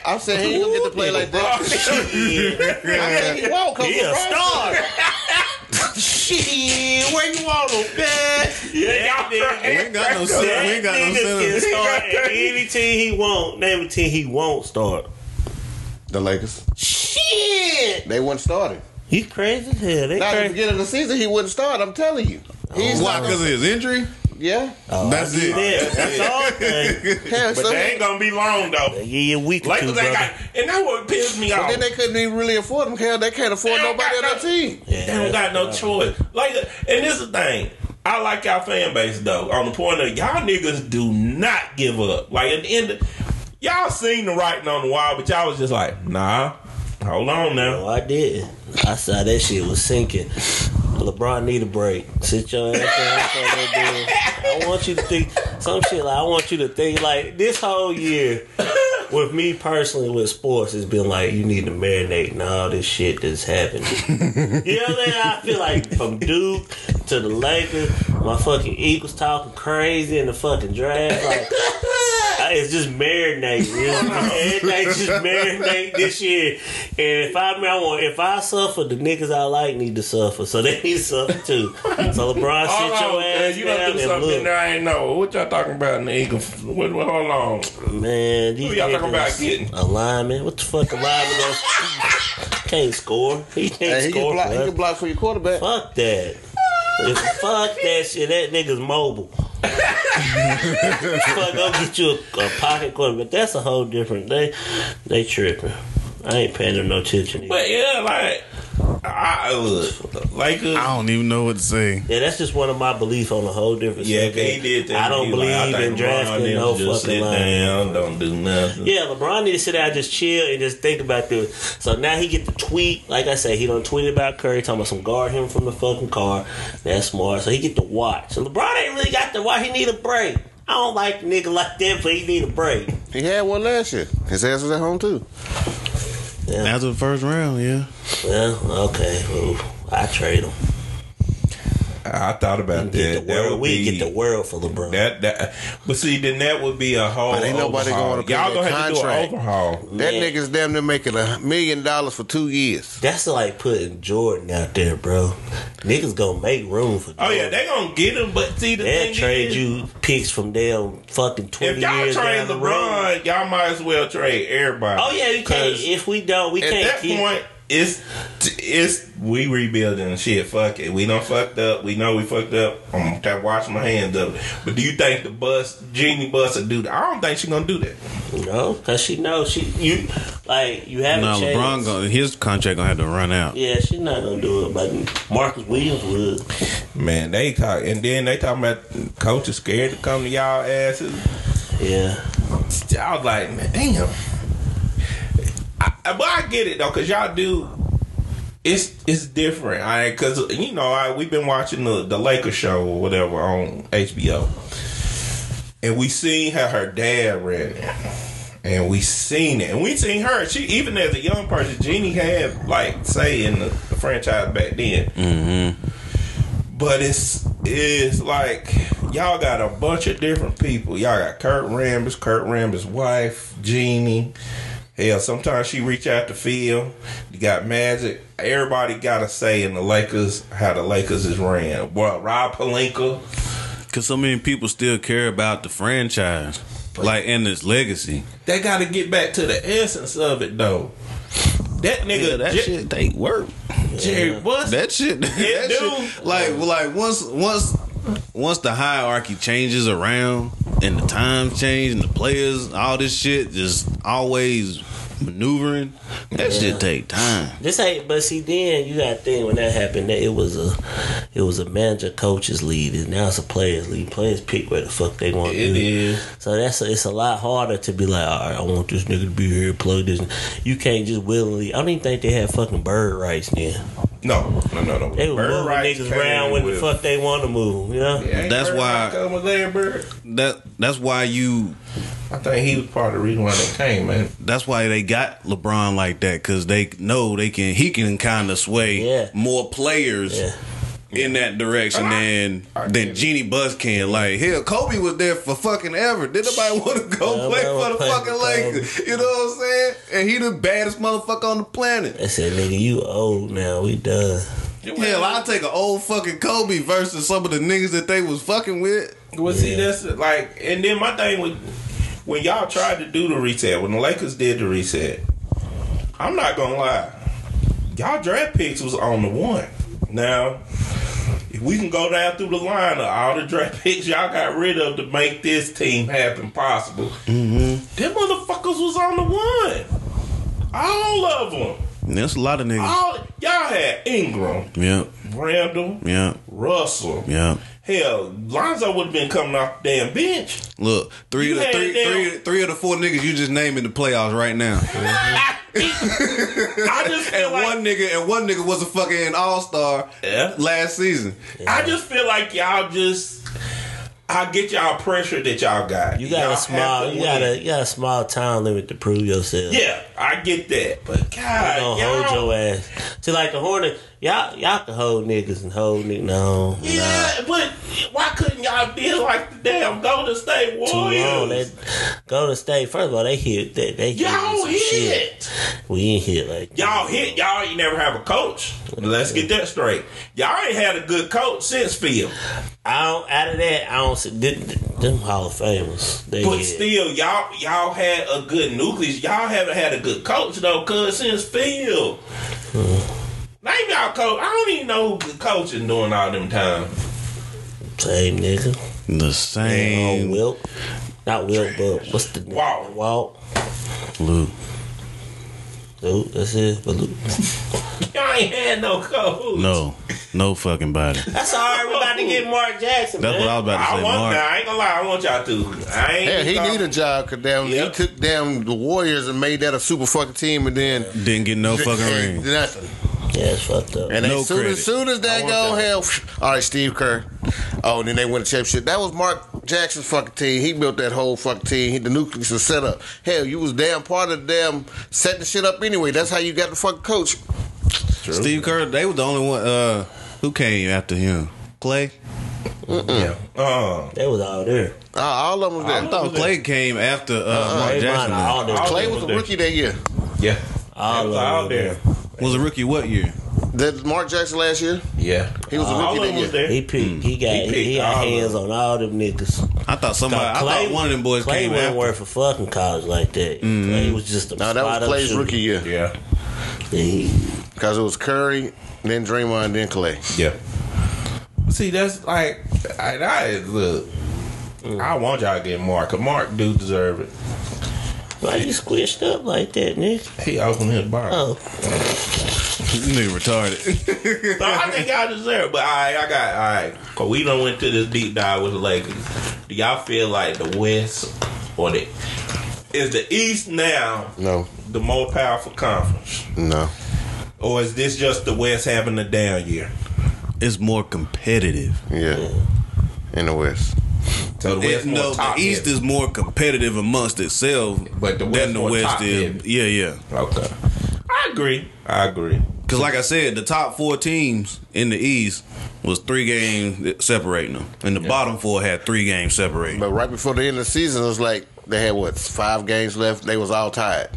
[LAUGHS] I'm saying he ain't gonna get to play like that. [LAUGHS] I said he won't come He a star. [LAUGHS] Shit, where you want him, man? yeah, y'all We ain't got no center. We ain't got no Nigga center. start any team he won't. Name a team he won't start. The Lakers. Shit, They wouldn't start him. He crazy as hell. They Now at the crazy. beginning of the season, he wouldn't start. I'm telling you. He's Why? not Because of his injury? yeah. Oh, That's it. that. That's all. Thing. [LAUGHS] Hell, But so they ain't gonna be long though. Give you a week or two, Lakers ain't brother. got, and that's what pissed me But off. then they couldn't even really afford him. Hell, they can't afford They don't nobody on got their team. Yeah, They don't got no choice. Like, and this is the thing. I like y'all fan base though. On the point of y'all niggas do not give up. Like at the end, of, y'all seen the writing on the wall, but y'all was just like, nah, hold on now. Oh, I did. I saw that shit was sinking. LeBron need a break. Sit your ass down. start that damn- I want you to think some shit like I want you to think like this whole year with me personally with sports has been like you need to marinate and all this shit that's happening. [LAUGHS] you know what I'm saying? I feel like from Duke to the Lakers, my fucking Eagles talking crazy in the fucking draft. Like I- it's just marinate. You [LAUGHS] know? Everything just marinate this year. And if I, I mean, I want, if I suffer, the niggas I like need to suffer, so [LAUGHS] they need to suffer too. So LeBron, Hold sit on, your man, ass you done down do and something look, there I ain't know. What y'all talking about in the Eagles? What, what, hold on. man. These Who y'all talking niggas, about getting? a lineman. What the fuck, a lineman? Gonna, [LAUGHS] can't score. He can't Hey, he, can score. block, he can block for your quarterback. Fuck that. Fuck that shit. That nigga's mobile. Fuck, go get you a, a pocket but That's a whole different. They they tripping. I ain't paying them no attention. either. But yeah, like I look, Lakers. I don't even know what to say. Yeah, that's just one of my beliefs on a whole different. Yeah, subject. he did that. I don't believe like, I in think LeBron drafting no just fucking sit line. down, don't do nothing. Yeah, LeBron need to sit down, just chill, and just think about this. So now he get the tweet. Like I said, he don't tweet about Curry talking about some guard him from the fucking car. That's smart. So he get to watch. So LeBron ain't really got to watch. He need a break. I don't like nigga like that, but he need a break. He had one last year. His ass was at home too. After the first round, yeah. Well, okay. Well, I trade him. I thought about Get that. the That would We be get the world for LeBron. that. That, but see, then that would be a whole. But ain't nobody gonna pay Y'all that gonna have to do an contract. overhaul. That Man. nigga's damn near making a million dollars for two years. That's like putting Jordan out there, bro. Niggas gonna make room for. Jordan. Oh yeah, they gonna get him. But see, the They'll thing trade is, you picks from damn fucking twenty If y'all years trade down the road. LeBron, y'all might as well trade everybody. Oh yeah, we can't. 'Cause If we don't, we At can't that keep. point, it's it's we rebuilding shit. Fuck it, we done fucked up. We know we fucked up. I'm gonna wash my hands of it. But do you think the bus, Jeanie Buss, will do that? I don't think she gonna do that. no, cause she knows she you like you have No, a chance. LeBron gonna his contract gonna have to run out. Yeah, she's not gonna do it, but Marcus Williams would. Man, they talk, and then they talking about coaches scared to come to y'all asses. Yeah, I was like, man, damn. I, but I get it though, cause y'all do. It's it's different, I cause you know I we've been watching the the Lakers show or whatever on HBO, and we seen how her dad ran it, and we seen it, and we seen her. She even as a young person, Jeanie had like say in the, the franchise back then. Mm-hmm. But it's it's like y'all got a bunch of different people. Y'all got Kurt Rambis, Kurt Rambis' wife, Jeanie. Hell, sometimes she reach out to Phil. You got Magic. Everybody got a say in the Lakers, how the Lakers is ran. Well, Rob Pelinka. Cause so many people still care about the franchise, like in its legacy. They got to get back to the essence of it, though. That nigga, Yeah, that Jer- shit take work. Jerry Buss. That shit, [LAUGHS] that shit, like like once once once the hierarchy changes around and the times change and the players, all this shit just always maneuvering. That shit take time. This ain't, but see, then you got to think when that happened, that it was a, it was a manager coaches lead, and now it's a players lead. Players pick where the fuck they want. It to is. So that's a, it's a lot harder to be like, all right, I want this nigga to be here, plug this. You can't just willingly. I don't even think they had fucking bird rights then. No, no, no, no. They were moving niggas around when the fuck they want to move. You know. Yeah, That's why- come with Larry Bird. That that's why you I think he was part of the reason why they came, man. that's why they got LeBron like that because they know they can he can kind of sway Yeah. more players Yeah. in that direction And I- than I get than it. Jeanie Buss can. Like hell, Kobe was there for fucking ever. Did nobody want to go Nobody play for the play fucking for Lakers? You know what I'm saying? And he the baddest motherfucker on the planet. They said, nigga, you old now. We done. Hell, I'll take an old fucking Kobe versus some of the niggas that they was fucking with. Well, see, that's like, and then my thing with when y'all tried to do the reset, when the Lakers did the reset, I'm not gonna lie, y'all draft picks was on the one. Now, if we can go down through the line of all the draft [LAUGHS] picks y'all got rid of to make this team happen possible, mm-hmm. them motherfuckers was on the one. All of them. There's a lot of niggas. All y'all had Ingram, Yep, Randle, yep, Russell. yep. Hell, Lonzo would have been coming off the damn bench. Look, three You of the had three, them- three, three of the four niggas you just named in the playoffs right now. [LAUGHS] I just feel And like one nigga and one nigga was a fucking all star Yeah. last season. I just feel like y'all just I get y'all pressure that y'all got. You got Y'all a small, to you got a, you got a small time limit to prove yourself. Yeah, I get that. But You God, gonna y'all, hold your ass. See, like the Hornet, y'all, y'all can hold niggas and hold niggas. No, Yeah, but why couldn't y'all deal like the damn Golden State nah. Too long. They Warriors? go to state. First of all, they hit. They, they hit Y'all some shit. hit. We ain't hit like. Y'all hit. Y'all ain't never have a coach. Let's get that straight. Y'all ain't had a good coach since Phil. I don't. Out of that, I don't see them, them Hall of Famers. They But hit. still, y'all y'all had a good nucleus. Y'all haven't had a good coach though, cause since Phil. Hmm. Name y'all coach. I don't even know who coaching doing all them time. same nigga. The Oh, same Wilt. Not Wilt, but what's the name? Walt. Walt. Luke. Luke, that's it. But Luke. [LAUGHS] Y'all ain't had no coach. No, no fucking body. That's all right. We're about to get Mark Jackson. That's man. what I was about to I say. want Mark. that. I ain't gonna lie. I want y'all to. I ain't. Hell, he thought- need a job because damn, Yep. he took down the Warriors and made that a super fucking team, and then Didn't get no [LAUGHS] fucking ring. Nothing. Yeah, it's fucked up. And No as soon, as soon as that I go, that. hell, all right, Steve Kerr. Oh, and then they win the championship. That was Mark Jackson's fucking team. He built that whole fucking team. He, the nucleus was set up. Hell, you was damn part of the damn setting the shit up anyway. That's how you got the fucking coach. Steve Kerr, they were the only one uh, who came after him. Klay. Yeah. Uh, They was all there. Uh, all of them was I there. thought Klay came after uh, Mark Jackson. all. All Klay them was a rookie that year. yeah. All They was of out them there. Was a rookie what year? That Mark Jackson last year. Yeah. He was a uh, rookie that was year. there. He picked. He got. He He, picked got of hands on all them niggas. I thought somebody. I Klay- thought one of them boys Klay came wasn't after. worth a fucking college like that. Klay mm-hmm. was just a No, that spot was up Klay's shooter. rookie year Yeah. He- because it was Curry, then Draymond, then Klay. Yeah. See, that's like, I, I look. Mm. I want y'all to get Mark. 'cause Mark do deserve it. Why you squished up like that, Nick? He opened his bar. Oh, you nigga retarded. [LAUGHS] So I think y'all deserve it. But all right, I got, all right. Cause we done went to this deep dive with the Lakers. Do y'all feel like the West or the, is the East now No, the more powerful conference? no. Or is this just the West having a down year? it's more competitive. Yeah. In the West. So the West more no, the East heavy. is more competitive amongst itself But the West than the more West top is. heavy. Yeah, yeah. Okay. I agree. I agree. Because like I said, the top four teams in the East was three games separating them, and the bottom four had three games separating. But right before the end of the season, it was like they had what five games left. They was all tied.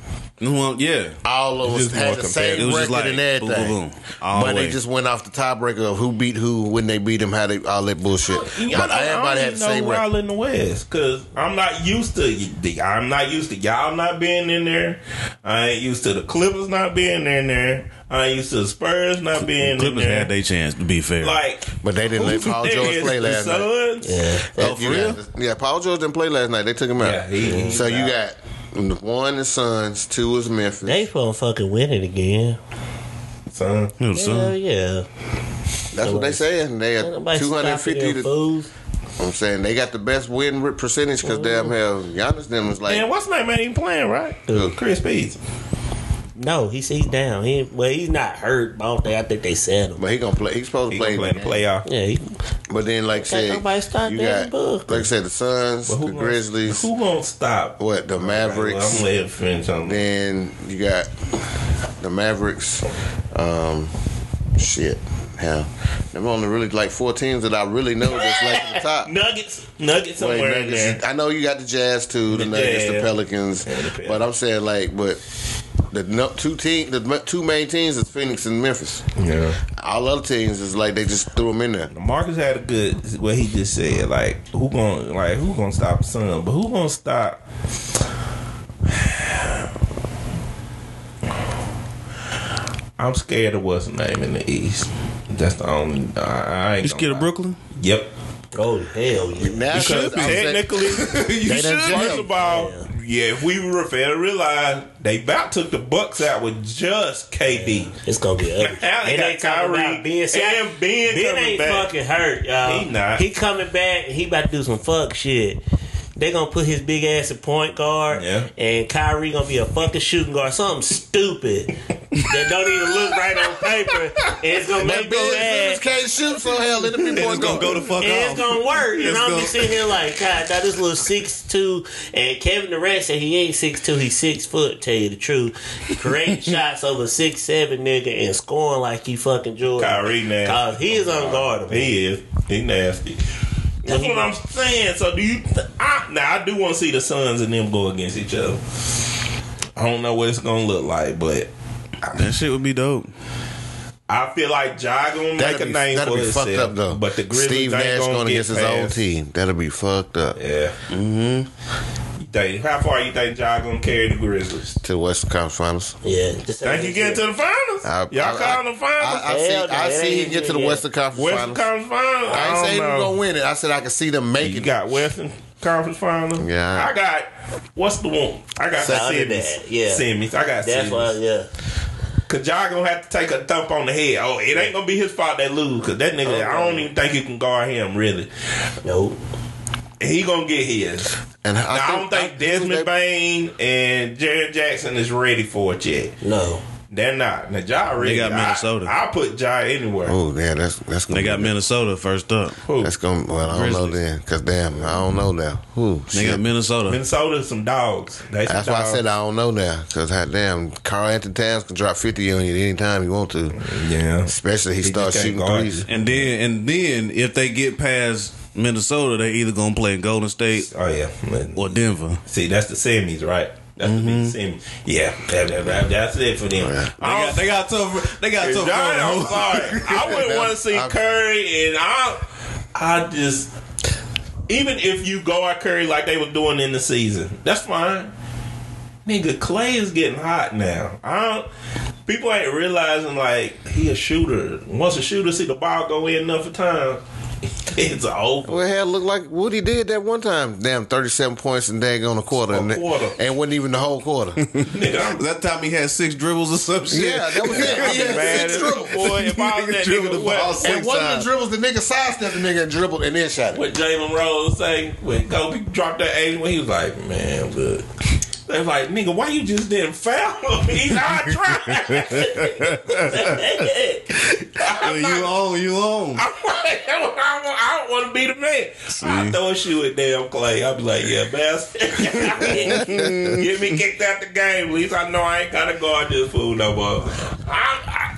Well, yeah, All of us had more the same It was record like and everything. boom, boom, all but the they just went off the tiebreaker of who beat who, when they beat them, how they all that bullshit. Oh, y'all But know- I everybody don't had the same know record. y'all in the West because I'm not used to. I'm not used to y'all not being in there. I ain't used to the Clippers not being in there. I ain't used to the Spurs not being in Clippers there. had their chance to be fair. like, But they didn't let Paul [LAUGHS] George play the last night. Yeah. Oh, for You real? yeah, Paul George didn't play last night. They took him out. Yeah, he- so you out. got one is Suns, two is Memphis. They gonna fucking win it again. son. You know, Hell son. yeah. That's what they saying. They Ain't are nobody two hundred stopping fifty. them to fools. I'm saying they got the best win percentage because oh. damn hell, Giannis them was like Man, what's that man even playing, right? Who? Chris Beasley. No, he's he's down. He well, he's not hurt. I don't think I think they said him. But he gonna play. He's supposed to gonna play, play in the playoff. Yeah, he, But then, like I said, nobody stop you got Booker. like I said, the Suns, the gonna- Grizzlies, Who gonna stop? what the Well, I'm Mavericks. gonna let finish on that. then you got the Mavericks. Um, shit, hell, them only really like four teams that I really know that's like at the [LAUGHS] top. Nuggets, Nuggets Wait, somewhere in there. I know you got the Jazz too, the, The Nuggets, the Pelicans, Yeah, the Pelicans. but I'm saying like, but the no, two team, the two main teams is Phoenix and Memphis. Yeah. All other teams is like they just threw them in there. Marcus had a good what he just said. Like who gonna like who gonna stop the sun? But who gonna stop? I'm scared of what's the name in the East. That's the only. I, I ain't You gonna scared of. Brooklyn? Yep. oh hell yeah. Now, should be. Technically, [LAUGHS] You should. jailed. First of all, yeah, if we were fair to realize they about took the Bucks out with just KD. It's gonna be ugly. [LAUGHS] Now they And got Kyrie Ben. See, and Ben coming ain't back. fucking hurt, y'all. He not. He coming back and he about to do some fuck shit. They gonna put his big ass at point guard, Yeah. and Kyrie gonna be a fucking shooting guard, something stupid [LAUGHS] that don't even look right on paper, it's gonna make you Ben mad. can't shoot, so hell, let the people It's gonna go the fuck And it's gonna work. And It's I'm gonna- be sitting here like, God, now this little six two, and Kevin Durant said he ain't six two, he's six foot. Tell you the truth, creating [LAUGHS] shots over six seven nigga and scoring like he fucking Jordan. Kyrie nasty. Cause he is unguardable. He is. He nasty. That's what I'm saying. So do you? Th- I, now I do want to see the Suns and them go against each other. I don't know what it's gonna look like, but That shit would be dope. I feel like Ja gonna make That'd a be, name that'd for be himself. fucked up though. But the Grizzlies Steve ain't Nash gonna going get against his own past. team. That'll be fucked up. Yeah. Mm-hmm. You think how far you think Ja gonna carry the Grizzlies? To the Western Conference Finals. Yeah, just Think you get to the finals? I- Y'all I- calling the finals? I, I see, Hell no, I it see him get to the yet. Western Conference Western Finals. Conference finals. I ain't don't saying he was know. gonna win it. I said I can see them You making it. got Western Conference Finals. Yeah. I got what's the one? I got South of Simmons. that, yeah. Simmons. I got That's why, Simmons. yeah. Cause y'all gonna have to take a thump on the head. Oh, it ain't gonna be his fault they lose. Cause that nigga, I don't even think you can guard him really. Nope. He gonna get his. And Now, I, don't think Desmond they, Bain and Jaren Jackson is ready for it yet. No. They're not. Now, Ja ready. got Minnesota. I, I put Ja anywhere. Oh, yeah, that's that's gonna They got be- Minnesota first up. Who? That's gonna. Well, I don't know Grizzlies. then, cause damn, I don't know now. Who? They got Minnesota. Minnesota, some dogs. They some That's why I dogs. said I don't know now, cause hot damn, Karl-Anthony Towns can drop fifty on you anytime he want to, Yeah. especially he, He starts can't shooting guard threes. And then and then if they get past Minnesota, they either gonna play in Golden State Oh yeah. or Denver. See, that's the semis, right? That's the big semis. Yeah, that, that, that- that's it for them. Oh, yeah. They got they got tough. They got tough. John, I'm sorry. I wouldn't want to see I'm- Curry, and I, I just, even if you go at Curry like they were doing in the season, that's fine. Nigga, Klay is getting hot now. I don't, people ain't realizing like he a shooter. Once a shooter see the ball go in enough of time, [LAUGHS] it's over. Well, hell, look like Woody did that one time. Damn, thirty-seven points and dang on a quarter, A and, quarter. and wasn't even the whole quarter. [LAUGHS] Nigga, That time he had six dribbles or some shit. yeah, that was it. [LAUGHS] He had mad six dribbles. boy. If I was that Dribbled nigga, the what, ball six And one of the dribbles, the nigga sidestepped the nigga and dribbled and then shot it. what Jalen Rose say when Kobe dropped that 80 when he was like, man, look. They're like, nigga, why you just didn't foul him? [LAUGHS] He's not trying. Well, you on, you own. I'm like, I don't, I don't want to be the man. I throw a shoe at damn Klay. I'll be like, yeah, bastard. [LAUGHS] Get me kicked out the game. At least I know I ain't got to guard this fool no more. I,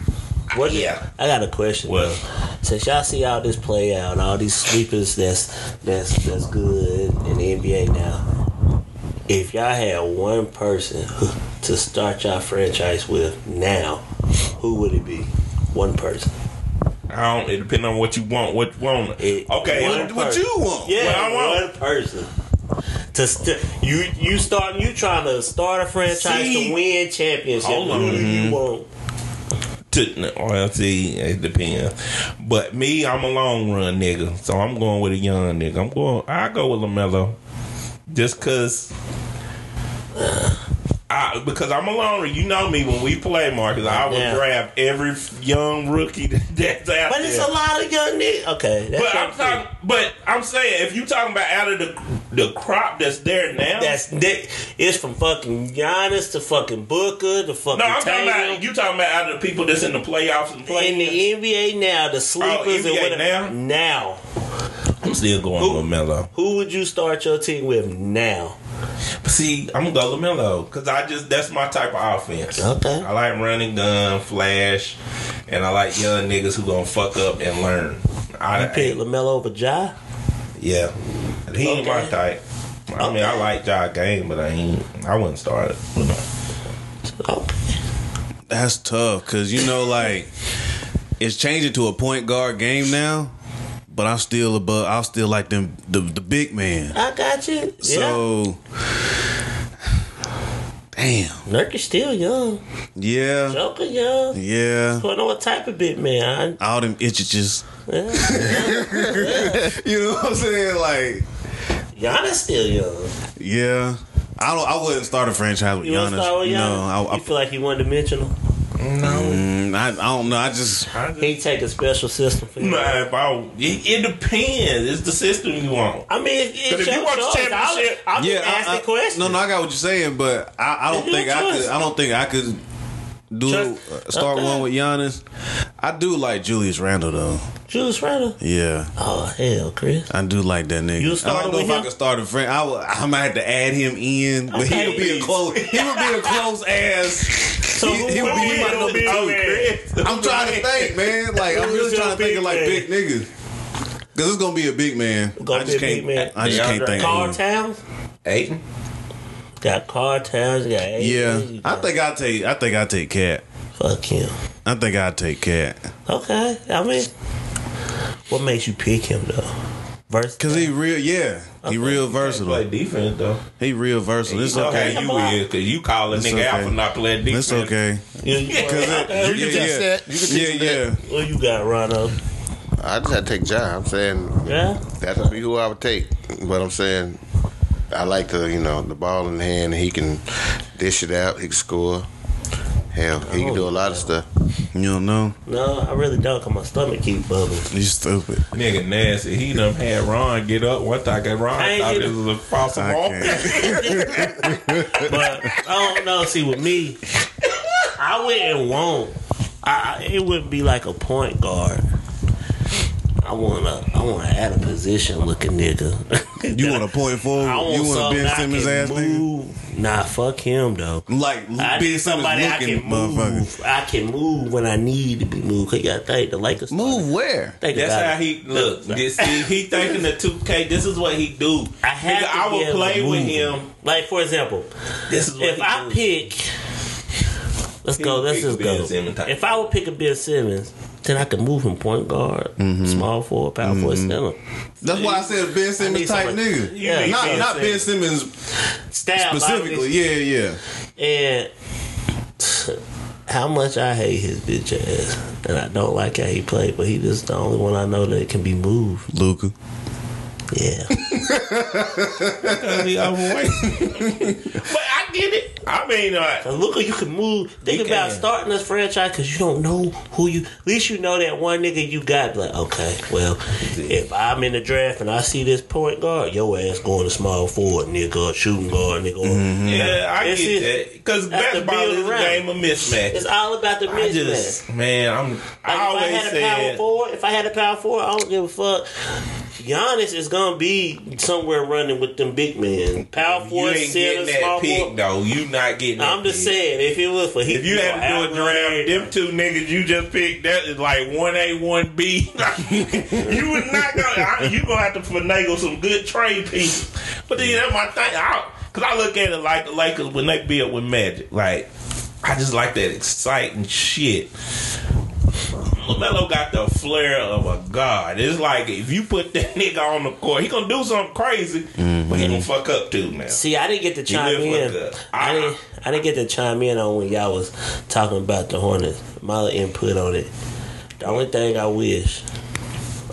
I, What? Yeah. I got a question. Well. since y'all see all this play out, all these sleepers that's that's that's good in the NBA now. If y'all had one person [LAUGHS] to start y'all franchise with now, who would it be? One person. I don't, it depends on what you want. What you want. It- Okay. what- what you want? Yeah, What I want. one person. To st- you you starting you trying to start a franchise See? to win championship. Hold on. Who do you mm-hmm. want? to well, see, it depends. But me, I'm a long run nigga, so I'm going with a young nigga. I'm going. I go with Lamelo, just cause. [SIGHS] I, because I'm a loner. You know me when we play, Marcus. I will Yeah. grab every young rookie [LAUGHS] that's out But it's there. a lot of young niggas. Okay, that's But I'm talking. But I'm saying, if you talking about out of the the crop that's there now, That's that. It's from fucking Giannis to fucking Booker to fucking no. I'm talking about you talking about out of the people that's in the playoffs and in playing. the NBA now, the oh, sleepers and NBA whatever. now? now, still going Who- Lamelo. who would you start your team with now? See, I'm gonna go Lamelo because I just that's my type of offense. Okay. I like running gun, flash, and I like young niggas who gonna fuck up and learn. I, You pick Lamelo over Ja. yeah, he ain't my type. I mean, I like Ja game, but I ain't. I wouldn't start it. You know. Okay. That's tough because you know, like it's changing to a point guard game now. But I'm still above. I'm still like them the the big man. I got you. Yeah. So, damn, Nurkic still young. yeah, Joker young. yeah. Don't know what type of big man. All them itches. I, yeah. [LAUGHS] You know what I'm saying? Like, Giannis still young. yeah. I don't. I wouldn't start a franchise with You Giannis. start with Giannis? No, I, I, you feel like he one dimensional? Mm, I, I don't know. I just I just, He take a special system for you. Nah, if I, it, it depends. It's the system you want. I mean, it, it's if you want the championship- I'll, I'll yeah. just I, ask I- the question. No, no. I got what you're saying, but I, I don't think your I choice. could. I don't think I could do uh, start okay. one with Giannis. I do like Julius Randle though. Julius Randle. Yeah. Oh hell, Chris. I do like that nigga. You I don't know if I him? could start a friend. I, would, I might have to add him in, but he Okay. would be a close. He would be a close ass. So he, he would be be my your number big two. man? I'm trying to think, man. Like I'm really trying to think of like big niggas. Cause it's gonna be a big man. Gonna I just be a can't. man. I just can't think. Karl. Towns. Ayton. Got Karl Towns. Got Ayton, Yeah, you I think I take. I think I take KAT. Fuck him. I think I take KAT. Okay. I mean, what makes you pick him though? Verse. Cause he real. Yeah, he real versatile. Play versatile. defense though. He real versatile. It's You okay. you is because you call a It's nigga out okay. for not playing defense. It's okay. [LAUGHS] You, you, Yeah, You can teach yeah. that. You can teach Yeah, him yeah. that. what you got, Rono? I just had to take Ja. I'm saying Yeah. that would be who I would take. But I'm saying I like the you know the ball in hand. He can dish it out. He can score. Hell, he can do a lot of stuff. You don't know. No, I really don't. Cause my stomach keep bubbling. You stupid. Nigga nasty. He done had Ron get up one time. 'cause Ron I ain't thought get this it. was a false I ball. can't. [LAUGHS] But I don't know. See, with me, I wouldn't want. I, I- it wouldn't be like a point guard. I wanna, I wanna add a position looking nigga. You want to point forward? [LAUGHS] I want You want something a Ben I Simmons can ass nigga? Nah, fuck him though. Like I Ben Simmons somebody I looking can motherfucker. move. I can move when I need to be moved. Cause you gotta think the Lakers. Move where? Think That's how it. he look. This, see, he thinking the two K. This is what he do. I have Nigga, to I be will play with him. Like for example, This is what if he I do. pick, let's He go. Let's just Ben go. Simmons. If I would pick a Ben Simmons, then I can move him point guard, Mm-hmm. small forward, power forward, center. That's why I said Ben Simmons type somebody- nigga. Yeah, not Ben not Ben Simmons Style specifically. like Yeah, yeah. and how much I hate his bitch ass, and I don't like how he played, but he just the only one I know that can be moved. Luka. Yeah, I mean, I'm overweight. but I get it. I mean, uh, Cause look, you can move. Think You about can. starting this franchise because you don't know who you. At least you know that one nigga you got. Like, okay, well, if I'm in the draft and I see this point guard, your ass going to small forward, nigga, or shooting guard, nigga. or- yeah, I It's get it. that. Because the basketball build is a around. game of mismatch. It's all about the I mismatch. just, man, I'm. Like I if I always had a power said. forward, if I had a power forward, I don't give a fuck. Giannis is gonna be somewhere running with them big men. Power You forward, center, small forward. You not getting. I'm just saying, if it was for If you had to do a draft, them two niggas you just picked, that is like one A, one B. [LAUGHS] you would not go. I- You gonna have to finagle some good trade pieces. But then that's my thing. I, Cause I look at it like the Lakers when they built with Magic. Like I just like that exciting shit. LaMelo got the flair of a god. It's like if you put that [LAUGHS] nigga on the court, he gonna do something crazy, but he gonna fuck up too man. See, I didn't get to chime live in. with the- I didn't. I didn't get to chime in on when y'all was talking about the Hornets. My input on it. The only thing I wish,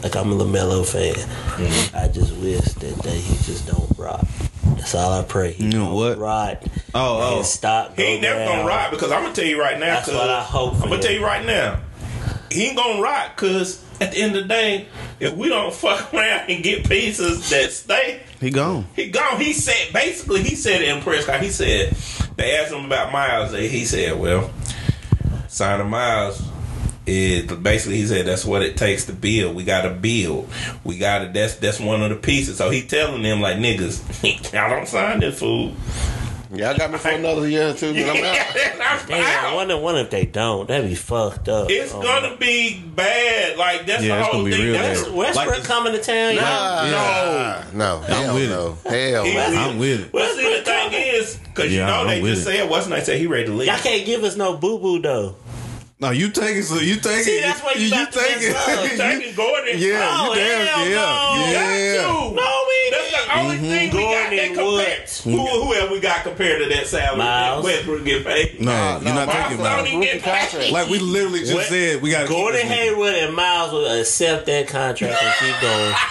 like I'm a Lamelo fan, Mm-hmm. I just wish that, that he just don't rot. That's all I pray. He You know what? Rot. Oh, oh. Stop. He ain't go never gonna rot because I'm gonna tell you right now. That's 'cause- what I hope for I'm gonna him. tell you right now. He ain't gonna rock because at the end of the day, if we don't [LAUGHS] fuck around and get pieces that stay, He gone. he gone. He said basically he said it in press. He said they asked him about Miles. and He said, "Well, signing Miles." Is basically he said that's what it takes to build. We gotta build. We gotta that's that's one of the pieces. So he telling them like niggas, [LAUGHS] y'all don't sign this fool. Y'all got me for another year or two, but I'm out. [LAUGHS] I'm Damn, I out. wonder, wonder if they don't. That'd be fucked up. It's Oh, gonna be bad. Like that's Yeah, the it's whole gonna be thing. real That's- Westbrook Like- coming to town, y'all. Nah, no, hell with it. hell He- I'm with it. Well, see, the thing is, because you know I'm they just it. said what's nice said he ready to leave. Y'all can't give us no boo boo though. No, you take it. So you take See, it. that's why you about to take mess up. [LAUGHS] it. Taking Gordon. Yeah, Oh, you damn hell yeah, no. yeah. Got to. No, we That's the only mm-hmm. thing we got Gordon that and compared. Woods. Who, who else we got compared to that salary Miles. that Westbrook get paid? No, Nah, you're not Miles taking don't Miles. get paid. Like we literally just What? said, we got Gordon keep this nigga. Hayward and Miles will accept that contract and keep going. [LAUGHS]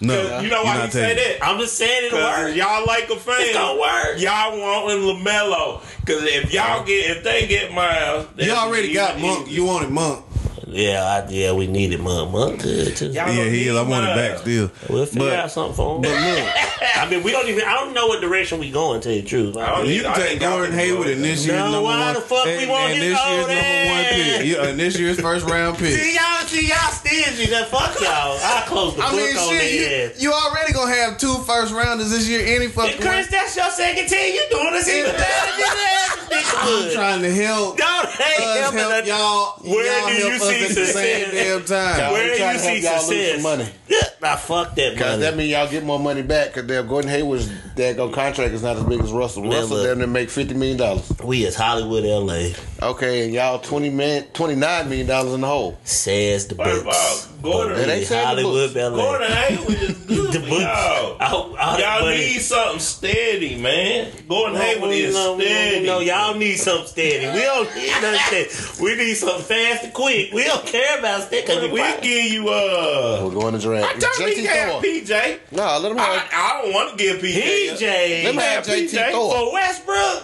No, You know why not he say taking it. that? I'm just saying it'll work. y'all like a fan. It's gonna work. Y'all wanting Lamelo. Cause if y'all uh-huh. get if they get Miles, You that's already got Monk. easier. You wanted Monk. Yeah, I, yeah, we needed Monk. Monk good too. Y'all Yeah, he is. I need want it back still. We'll figure But- out something for him. But look, [LAUGHS] I mean, we don't even. I don't know what direction we going. To tell you the truth, I don't you can take Gordon Hayward go and with this that. year's No, number why one. the fuck we and, want and this year's number one pick. Yeah, and this year's first round pick. [LAUGHS] See y'all, see y'all stingy. Then fuck y'all. I close the I book mean, on shit, their you, ass. you already gonna have two first rounders this year. Any fucking And Chris, that's your second team. You doing this even better than [LAUGHS] that. I'm trying to help Don't hate us him. help y'all. Where y'all do you help us see at the same damn time. Where I'm do trying you to see help y'all lose success? some money. Nah, fuck that Because money. that mean y'all get more money back because their Gordon Hayward's daggone contract is not as big as Russell. Man, Russell look. down there make fifty million dollars. we is Hollywood, LA. Okay, and y'all twenty man twenty nine million dollars in the hole. Says the First of books. all, Gordon- It ain't we the Hollywood, books. LA. Gordon Hayward is [LAUGHS] good the for books. y'all. All, all Y'all money. need something steady, man. Gordon No, Hayward is no, steady. No, y'all need something steady. We don't need nothing steady. We need something fast and quick. We don't care about steady because We we, give you uh. We're going to draft. I told you JT have Thor. PJ. No, let him have. I don't want to give PJ. PJ. Let me have JT PJ. Thor. for Westbrook.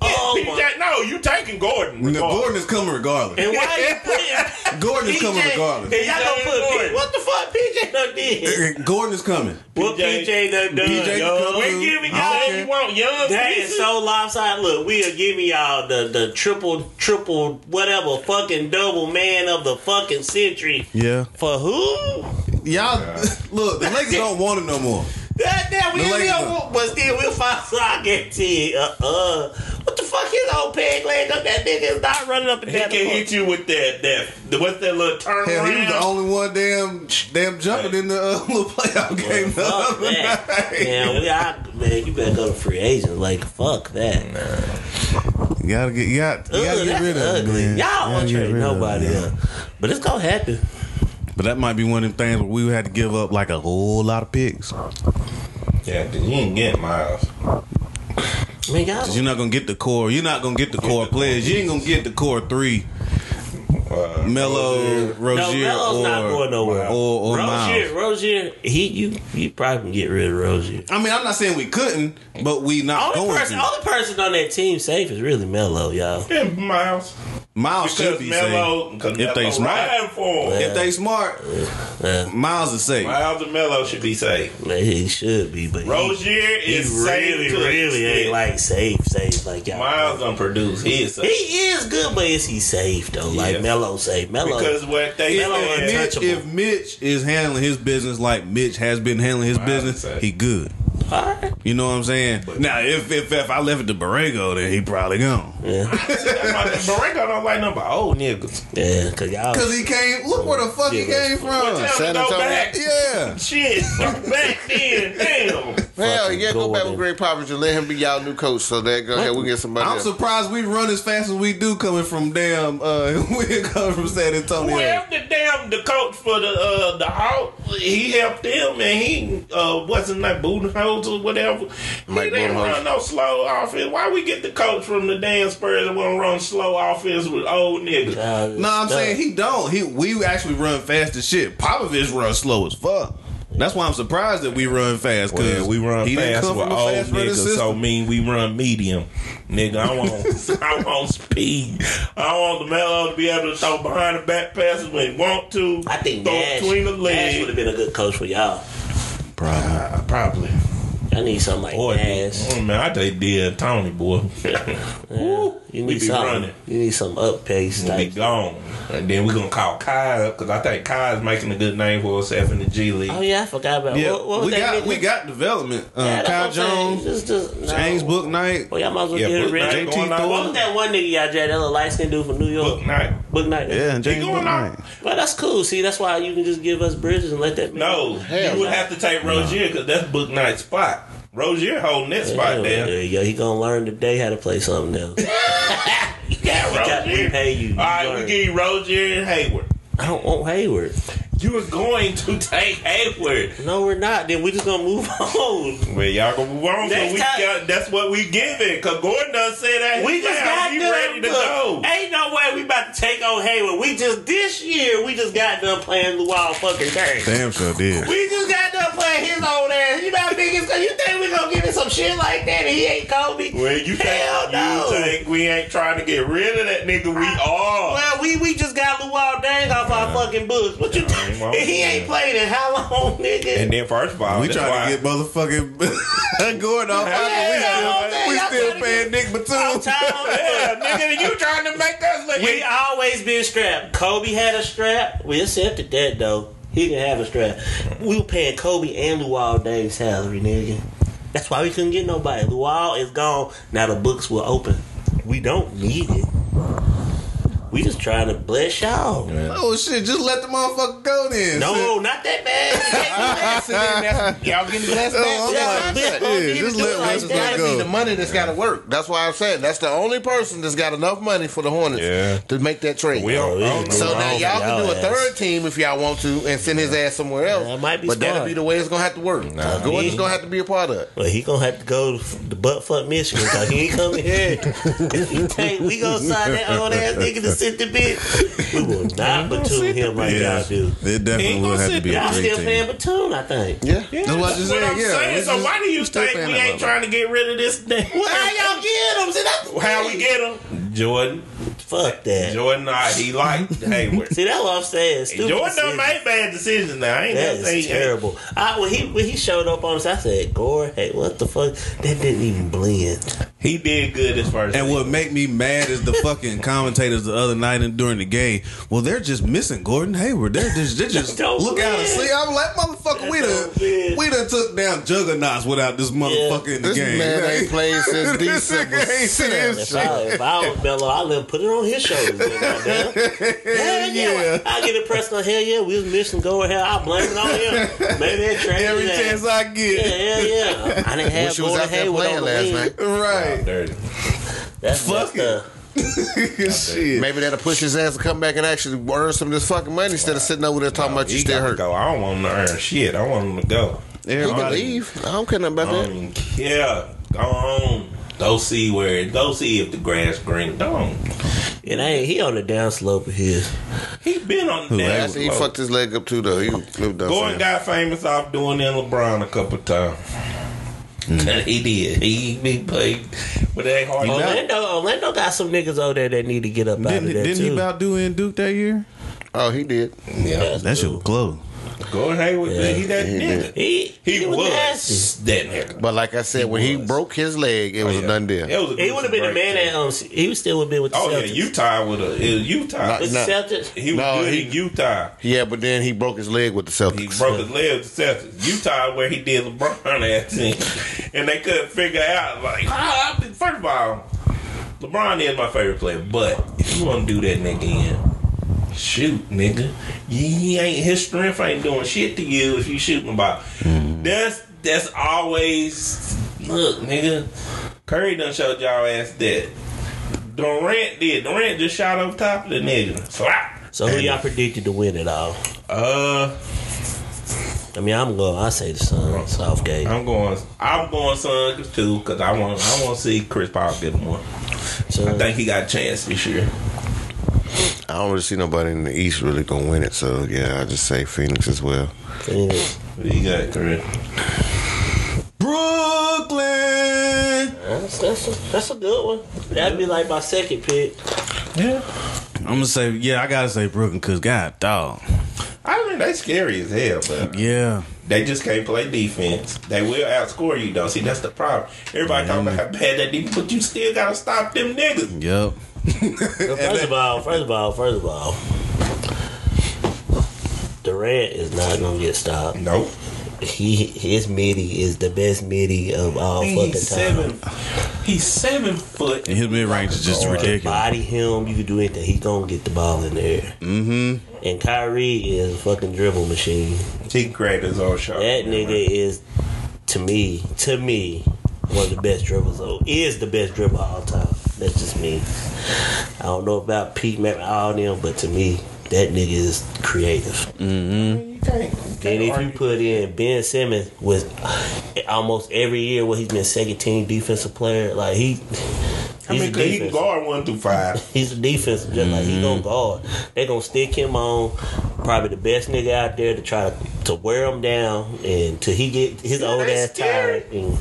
Oh, PJ. No, you taking Gordon. No, regardless. Gordon is coming regardless. And why you putting Gordon is coming regardless. And y'all gonna put Gordon. What the fuck PJ done did? Gordon is coming. What PJ PJ done done? PJ yo? can We through. giving y'all what you want, young That is pieces. so lopsided. Look, we are giving y'all the, the triple, triple, whatever, fucking double man of the fucking century. Yeah. For who? Y'all, [LAUGHS] look, the Lakers don't want him no more. That damn, we The we don't want, but still we'll find so I guarantee. Uh, uh, what the fuck his old peg leg up? That nigga is not running up and He down. can hit you with that, that, the, what's that little turn Hell, he was the only one damn damn jumping in the uh, [LAUGHS] little playoff game the Fuck other that. night. Man, we, I, man, you better go to free agents. Like, fuck that. You gotta get, you got, you Ugh, gotta get rid of him, ugly. man. Y'all Gotta won't get trade rid of him, nobody man. else. But it's gonna happen. But that might be one of the things where we had to give up like a whole lot of picks. Yeah, 'cause you ain't get Miles. I mean, y'all. Cause you're not gonna get the core. You're not gonna get the core players. You ain't gonna get the core three. Uh, Melo, no, Rozier, Melo's or, not going nowhere. or, or Rozier, Miles. Rozier, he you you probably can get rid of Rozier. I mean, I'm not saying we couldn't, but we not Only going person, to. only person on that team safe is really Melo, y'all. And Miles. Miles should be Melo, safe if they smart. for him. If they smart, Miles is safe. Miles and Melo should be safe. Man, he should be, but he, Rozier he is safe really, to an really ain't like safe, safe like y'all. Miles don't produce. He is He is good, but is he safe though? Like Yeah. Melo safe. Melo, Because what they Melo said. Mitch, if Mitch is handling his business like Mitch has been handling his Miles business, he good. Alright. [LAUGHS] You know what I'm saying? Now, if if, if I left it to Borrego, then he probably gone. Yeah, [LAUGHS] Barranco don't like number old niggas. yeah, cause y'all. Cause he came. Look where the fuck he came from. him San Antonio. back. Yeah. Shit, back then, damn. Hell yeah, go back with Gregg Popovich and let him be y'all new coach. So that go ahead, we get somebody. I'm else. surprised we run as fast as we do coming from damn. Uh, [LAUGHS] we coming from San Antonio. Well, the damn the coach for the uh the Hawk, he helped them and he uh wasn't like Budenholzer or whatever. Mike he didn't Budenholzer. run no slow offense. Why we get the coach from the damn Spurs that want to run slow offense with old niggas? y'all No, I'm stuck. saying he don't. He we actually run fast as shit. Popovich run slow as fuck. That's why I'm surprised that we run fast. Cause Well, we run he didn't fast come with from a old fast running niggas, so mean we run medium. Nigga, I want [LAUGHS] I want speed. I want the Melo to be able to throw behind the back passes when he want to. I think throw Nash, between the Nash would have been a good coach for y'all. Probably. Uh, probably. I need something like Boy, Nash. oh, man, I take dead Tony, boy. [LAUGHS] Woo, You we need be something. running. You need some up pace We be type. gone. And then we're gonna call Kai up because I think Kai is making a good name for himself in the G League. Oh yeah, I forgot about. Yeah, what, what we that got nigga? we got development. Uh, Yeah, that's Kai what I'm saying. Jones, Just, just, no. James Bouknight. Well, y'all might as well Yeah, get Book rid Knight of JT going out. What was that one nigga y'all had? That little light skinned dude from New York? Bouknight. Book Knight. Yeah, and James going Book out. Knight. Well, that's cool. See, that's why you can just give us bridges and let that. No, Hell you would have to take Rozier because that's Bouknight's spot. Rozier holding that spot Yeah, there. yeah, yeah, he gonna learn today how to play something else. You got We got- we pay you. You All right, we give you Rozier and Hayward. I don't want Hayward. You were going to take Hayward. No, we're not. Then we just gonna move [LAUGHS] on. Well, y'all gonna move on. So we time- got, that's what we giving. Cause Gordon done said that. We just got he done. ready to look, go. Ain't no way we about to take on Hayward. We just this year we just got done playing Luol fucking game. Damn sure did. We just got done playing his old ass. You know how big it's You think we gonna give him some shit like that and he ain't Kobe? Well, you Hell think no. you think we ain't trying to get rid of that nigga? We are. Well, we we just got Luol Deng off our uh, fucking books. What you think? well, He ain't played in how long, nigga? And then first of all, We that's trying why- to get motherfucking [LAUGHS] Gordon off. Yeah, pocket. we still, we still paying Nick I'm Batum. tired of [LAUGHS] Yeah, nigga, you trying to make us look. We always been strapped. Kobe had a strap. We accepted that though. He can have a strap. We were paying Kobe and Luol Deng's salary, nigga. That's why we couldn't get nobody. Luol is gone. Now the books will open. We don't need it. We just trying to bless y'all. Oh shit! Just let the motherfucker go then. No, not that bad. Y'all getting blessed oh, back. Oh, I'm Yeah, like, yeah, yeah, yeah, just do let it like Westbrook that. Gotta be the money that's got to work. That's why I'm saying that's the only person that's got enough money for the Hornets Yeah. to make that trade. We don't- Oh, don't. So Wrong now for y'all can do a ass. third team if y'all want to and send his ass somewhere else. That might be but that'll be the way it's gonna have to work. Gordon's he- gonna have to be a part of it. Well, he gonna have to go to the butt fuck Michigan because he ain't coming here. If [LAUGHS] he take, we gonna sign that old ass nigga to sit the bitch. We will [LAUGHS] not platoon him like Yeah, y'all do. it definitely ain't will gonna have to sit be a Y'all three still paying team. platoon, I think. Yeah. That's what I just That's said. what I'm Yeah, saying. we So why do you still think we ain't trying to get rid of this [LAUGHS] thing? How y'all get him? See, that's How we get him? Jordan. Fuck that. Jordan, nah, he liked [LAUGHS] Hayward. See, that's what I'm saying. Stupid Jordan done decision. made bad decisions now. I ain't That gonna say is he ain't. terrible. I, when he when he showed up on us, I said, "Gore, hey, what the fuck? That didn't even blend." He did good as first. And what make me mad is the fucking commentators the other night and during the game. Well, they're just missing Gordon Hayward. They're just they just [LAUGHS] Don't look out and win. see. I'm like, motherfucker, we done we done took down juggernauts without this motherfucker in the This game. man ain't played [LAUGHS] since This December. nigga ain't Sit seen down. If I, if I was Melo, I'd let him put it on his shoulders. then, goddamn. [LAUGHS] Hell yeah. yeah. I get impressed on hell yeah. We was missing Gore here. I blame it on him. Maybe they traded Every that. chance I get. yeah, yeah. I didn't have Wish was Gordon out there Hayward playing on the last night. Right. dirty. That's Fuck messed up. [LAUGHS] Shit. Maybe that'll push his ass to come back and actually earn some of this fucking money instead of sitting over there talking about you still got to hurt. go. I don't want him to earn shit. I want him to go. He can leave. I don't care nothing about I don't that. even care. Go on. Go see where. Go see if the grass green. Don't. And ain't, he on the down slope of his. He been on the damn Actually, he fucked his leg up too, though. He lived done for Gordon got famous off doing in LeBron a couple times. Mm. [LAUGHS] he did. He, he played, with that hard. He not- Orlando, Orlando got some niggas over there that need to get up out Didn't, of there didn't too. he about do in Duke that year? Oh, he did. yeah, That shit was close. Gordon Hayward. Yeah. he that He nigga. he, He, was, nasty. that nigga. But like I said, when he broke his leg, it was a done deal. It was a He would have been the great man team. at um. He would still would have been with the Oh yeah, Utah would have. Utah. Not- With the Celtics. he was No, good he- in Utah. Yeah, but then he broke his leg with the Celtics. He broke his leg with the Celtics. Utah, where he did LeBron at [LAUGHS] team, and they couldn't figure out like, how, first of all, LeBron is my favorite player, but if you want to do that nigga in, shoot, nigga, he, he ain't his strength ain't doing shit to you if you shooting about. That's that's always look, nigga. Curry done showed y'all ass that. Durant did. Durant just shot over top of the nigga. Slap. So who y'all predicted to win it all? Uh. I mean, I'm going. I say the Suns, Southgate. I'm going. I'm going Suns too because I want. I want to see Chris Paul get one. So I think he got a chance this year. I don't really see nobody in the East really gonna win it. So yeah, I just say Phoenix as well. Phoenix. What you got, Chris? Brooklyn. That's, that's, a, that's a good one. That'd be like my second pick. Yeah. I'm gonna say yeah. I gotta say Brooklyn because God dog. I mean, they scary as hell, but Yeah. they just can't play defense. They will outscore you, though. See, that's the problem. Everybody talking about how bad that defense, but you still gotta stop them niggas. Yep. First of all, first of all, first of all, Durant is not gonna get stopped. Nope. He his midi is the best midi of all fucking He's time. seven. He's seven foot. And his mid range is just ridiculous. Body him, you can do anything. He's gonna get the ball in there. Mm-hmm. And Kyrie is a fucking dribble machine. He can create his own shot. That nigga is, to me, to me, one of the best dribblers. of- Is the best dribbler of all time. That's just me. I don't know about Pete Mac, all them, but to me, that nigga is creative. You can't. Then can't if you put in Ben Simmons with almost every year where he's been second team defensive player, like he, I he's mean, a 'cause he can guard one through five. [LAUGHS] He's a defensive, just like he gonna mm-hmm. guard. They gonna stick him on, probably the best nigga out there to try to, to wear him down and till he get his Yeah, old ass scary. tired. And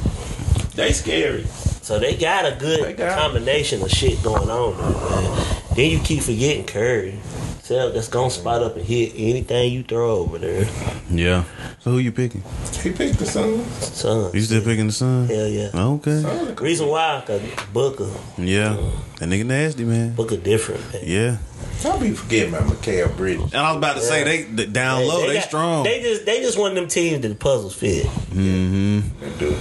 They scary. so they got a good got- combination of shit going on. there, man. Then you keep forgetting Curry. So that's gonna spot up and hit anything you throw over there. Yeah. So who you picking? He picked the Suns. Son, You still picking the Sun? hell yeah. Okay. Reason why, cause Booker, Yeah. That nigga nasty, man. Booker different. Man. Yeah. Don't be forgetting about Mikal Bridges. And I was about to say they, they down low, they, got- strong. They just they just one of them teams that the puzzles fit. Mm-hmm. They do.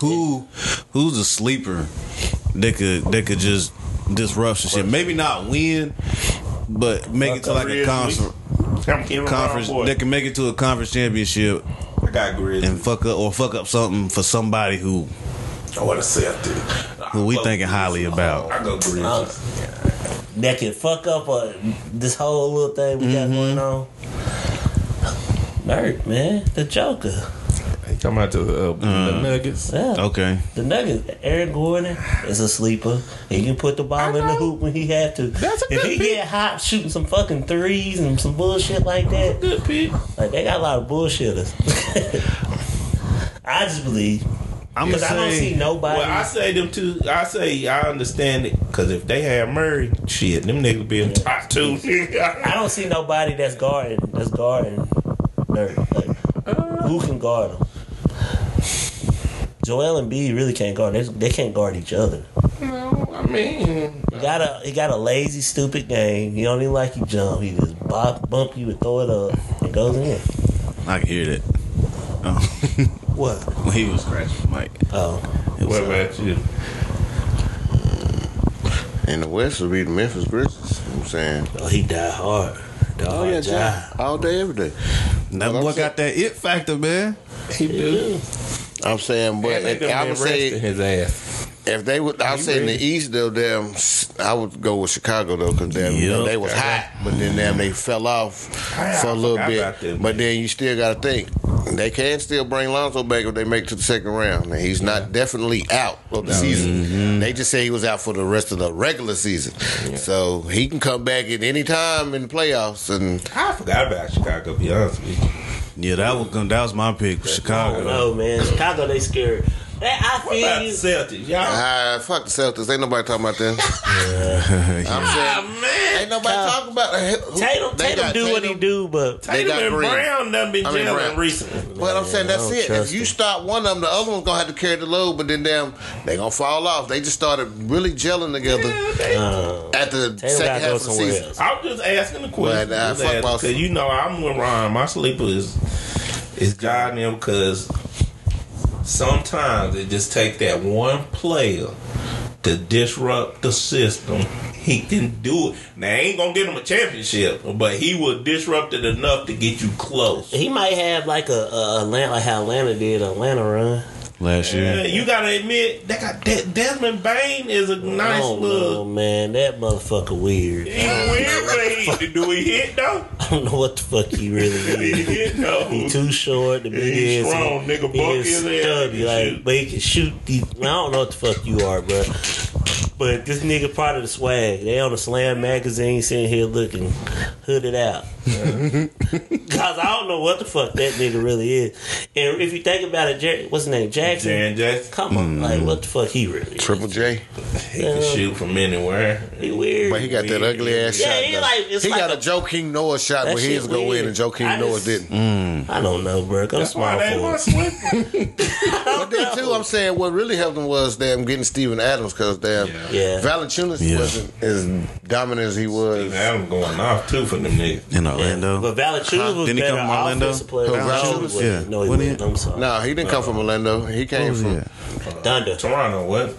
Who who's a sleeper that could that could just disrupt some shit? Maybe not win, but make it to like a Grizzlies. conference [LAUGHS] I'm conference boy. that can make it to a conference championship I got Grizzlies. and fuck up or fuck up something for somebody who I want to Celtic. who we thinking highly about. I go Grizzlies. that can fuck up uh, this whole little thing we got going on. Nerd, man, the Joker. He come out to uh, the Nuggets. Yeah, Okay. the Nuggets. Aaron Gordon is a sleeper. He can put the ball in the hoop when he had to. That's a if good he pick. get hot shooting some fucking threes and some bullshit like that, Good pick. like they got a lot of bullshitters. [LAUGHS] I just believe I'm gonna because I don't see nobody. Well, I say them two. I say I understand it because if they had Murray, shit, them niggas be in top two. [LAUGHS] I don't see nobody that's guarding that's guarding Nerd. Like, who can guard him? Joel and B really can't guard. They, they can't guard each other. no, I mean, He got a he got a lazy, stupid game. He don't even like you jump. He just bop, bump you and throw it up and goes in. I can hear that. Oh. [LAUGHS] What? when he was scratching Mike. Oh, It was, what about uh, you? In the West would be the Memphis Grizzlies. You know what I'm saying. oh he died hard. Died Oh hard yeah, job. All day, every day. that What boy got that it factor, man. He do. I'm saying, but And they if, I would say his ass. if they would, I would say in the. East though, damn, I would go with Chicago though, because damn, Yep. they was hot, but then damn, they fell off ah, I for a little bit. them. But then you still got to think they can still bring Lonzo back if they make it to the second round. And he's not definitely out of the season. Mm-hmm. They just say he was out for the rest of the regular season, so he can come back at any time in the playoffs. And I forgot about Chicago. To be honest with you. Yeah, that was that was my pick, Chicago. don't man. Chicago, they scared. Hey, I What about feel the you. Celtics? Y'all. ah, fuck the Celtics. Ain't nobody talking about them. [LAUGHS] I'm Ah, saying. man. Ain't nobody Kyle- talking about who- Tatum, they Tatum got do what he do, but They Tatum got and Green. Brown done been I mean, gelling recently. But I'm saying that's it. If you him. stop one of them, the other one's gonna have to carry the load. But then them, they gonna fall off. They just started really gelling together Yeah, they- uh, at the Tatum second half of the season. else. I was just asking the question. Well, nah, fuck asking, Cause you know I'm with Ron. My sleeper is is God them because sometimes it just take that one player to disrupt the system. He can do it. Now I ain't gonna get him a championship, but he will disrupt it enough to get you close. He might have like a, a Atlanta, like how Atlanta did Atlanta run. Last Yeah, year. you gotta admit that got De- Desmond Bane is a nice don't know, little. man. That motherfucker weird. He weird, but he, do he hit though? [LAUGHS] I don't know what the fuck he really [LAUGHS] He is. hit though. He too short. The big He's ass. strong, nigga, He buck is his ass, stubby, like, but he can shoot. The, I don't know what the fuck you are, bro. But this nigga part of the swag. They on the Slam magazine sitting here looking hooded out. [LAUGHS] Cause I don't know what the fuck that nigga really is. And if you think about it, Jer- what's his name? Jackson. Jaren Jackson. Come on, like mm-hmm. what the fuck he really is? Triple J. He can shoot from anywhere. He weird. But he got that ugly ass Yeah, shot. he though. like- it's he like got a, a- King Noah shot That where shit his go in and Joakim I Noah just- didn't. Mm. I don't know, bro. I'm That's why they for was [LAUGHS] But then too, I'm saying what really helped him was damn getting Steven Adams because damn Yeah. Valanciunas Yeah. wasn't as dominant as he was. Adam going off too for them niggas. in Orlando. But Valanciunas was Didn't he better come from Orlando? offensive player. Who, No, he Valanciunas? wasn't. Yeah. No, he Wasn't. I'm sorry. No, he didn't come from Orlando. He came from yeah. Thunder. Toronto, what?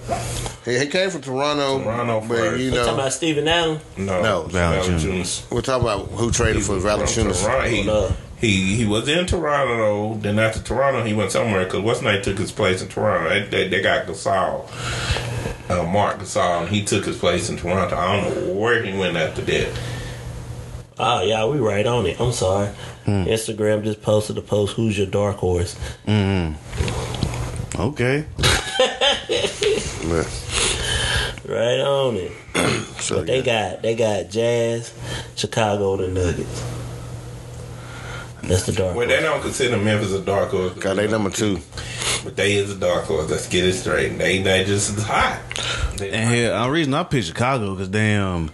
he, he came from Toronto. Toronto but first. you Talking about Steven Adams. No, No, Valanciunas. we're talking about who traded for Valanciunas. Toronto. He, he he was in Toronto. Then after Toronto, he went somewhere because what's name took his place in Toronto. They, they, they got Gasol, uh, Marc Gasol, and he took his place in Toronto. I don't know where he went after that. Oh yeah, we right on it. I'm sorry. Hmm. Instagram just posted a post. Who's your dark horse? Mm-hmm. Okay. [LAUGHS] Right on it. [CLEARS THROAT] So, But they yeah. got they got Jazz, Chicago, the Nuggets. That's the dark. Well, horse. they don't consider Memphis a dark horse, got they number two. but they is a dark horse. Let's get it straight. They they just as hot. They And here, the reason I picked Chicago because damn,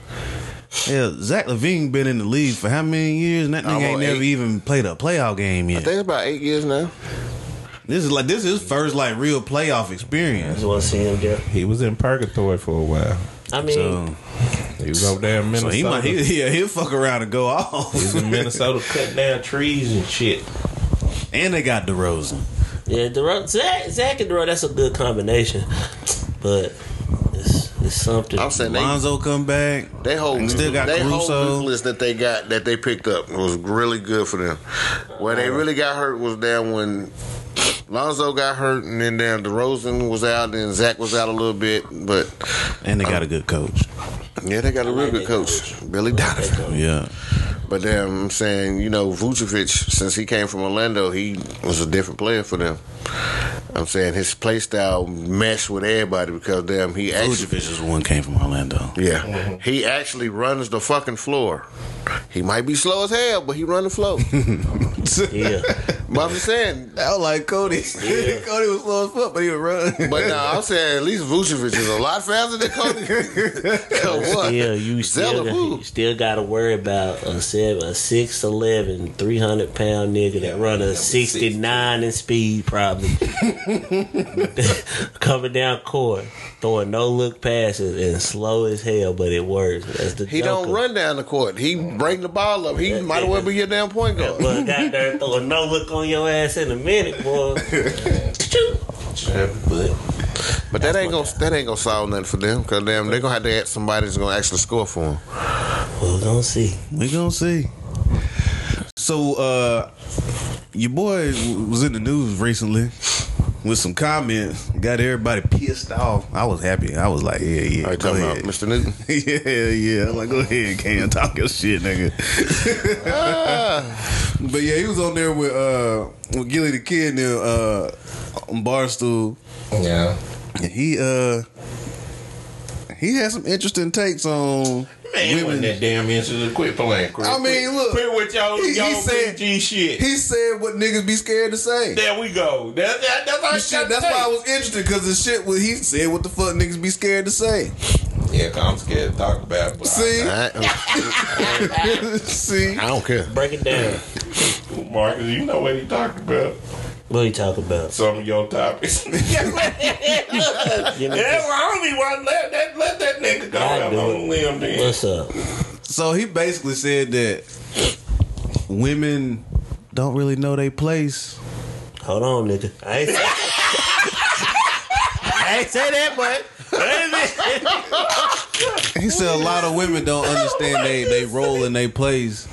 yeah, Zach LaVine been in the league for how many years? And that nigga Almost ain't never eight. even played a playoff game yet. I yet. think it's about eight years now. This is like this is his first like real playoff I experience. just want to see him there. He was in purgatory for a while. I mean, So, He was over there in so Minnesota. he might he, yeah he'll fuck around and go [LAUGHS] off. He was in Minnesota cutting down trees and shit. and they got DeRozan. yeah, DeRozan, Zach, Zach and DeRozan, that's a good combination. But it's, it's something. I'm saying they Lonzo come back. They whole And still got they whole list that they got that they picked up It was really good for them. Where they uh, really got hurt was down when Lonzo got hurt, and then down DeRozan was out, and Zach was out a little bit. But And they got um, a good coach. yeah, they got a real like good that coach, Billy Donovan. Yeah. But then I'm saying, you know, Vucevic, since he came from Orlando, he was a different player for them. I'm saying his play style meshed with everybody because damn, he actually Vucevic is the one came from Orlando. Yeah, he actually runs the fucking floor. He might be slow as hell, but he run the floor. [LAUGHS] yeah. but I'm just saying. I was like Cody. [LAUGHS] Cody was slow as fuck, but he would run. But no, I'm saying at least Vucevic is a lot faster than Cody. [LAUGHS] what? Still, you still, got, you still got to worry about a seven, a 6'11", 300 pound nigga that run a sixty nine in speed, probably [LAUGHS] coming down court, throwing no look passes and slow as hell, but it works. That's the He Joker. don't run down the court. He bring the ball up. He might as well be your damn point guard. But got there throwing no look on your ass in a minute, boy. But But that ain't gonna that ain't gonna solve nothing for them because damn they're gonna have to add somebody that's gonna actually score for them. We're gonna see. We're gonna see. So, uh, your boy was in the news recently with some comments. Got everybody pissed off. I was happy. I was like, yeah, yeah. Are you go talking ahead. about Mr. Newton? [LAUGHS] yeah, yeah. I'm like, go ahead, Cam, talk your shit, nigga. but yeah, he was on there with uh with Gillie the Kid and them, uh on Barstool. yeah, And he uh he had some interesting takes on man, women. wasn't that damn interesting. Quit playing. Quit, I mean, quit, look, quit with y'all, he- he y'all said- PG shit. He said what niggas be scared to say. there we go. That, that, that's all shit, that's say. why I was interested because the shit what he said what the fuck niggas be scared to say. Yeah, 'cause I'm scared to talk about it. But See, I, [LAUGHS] [LAUGHS] see. I don't care. Break it down. I, Marcus, you know what he talked about. What are you talking about? Some of your topics. [LAUGHS] yeah, You know, well, I don't even want let that, let that nigga go I out do on it. a limb then. What's up? So he basically said that women don't really know their place. Hold on, nigga. I ain't say, [LAUGHS] I ain't say that, but wait. He said a lot of women don't understand they they role and they place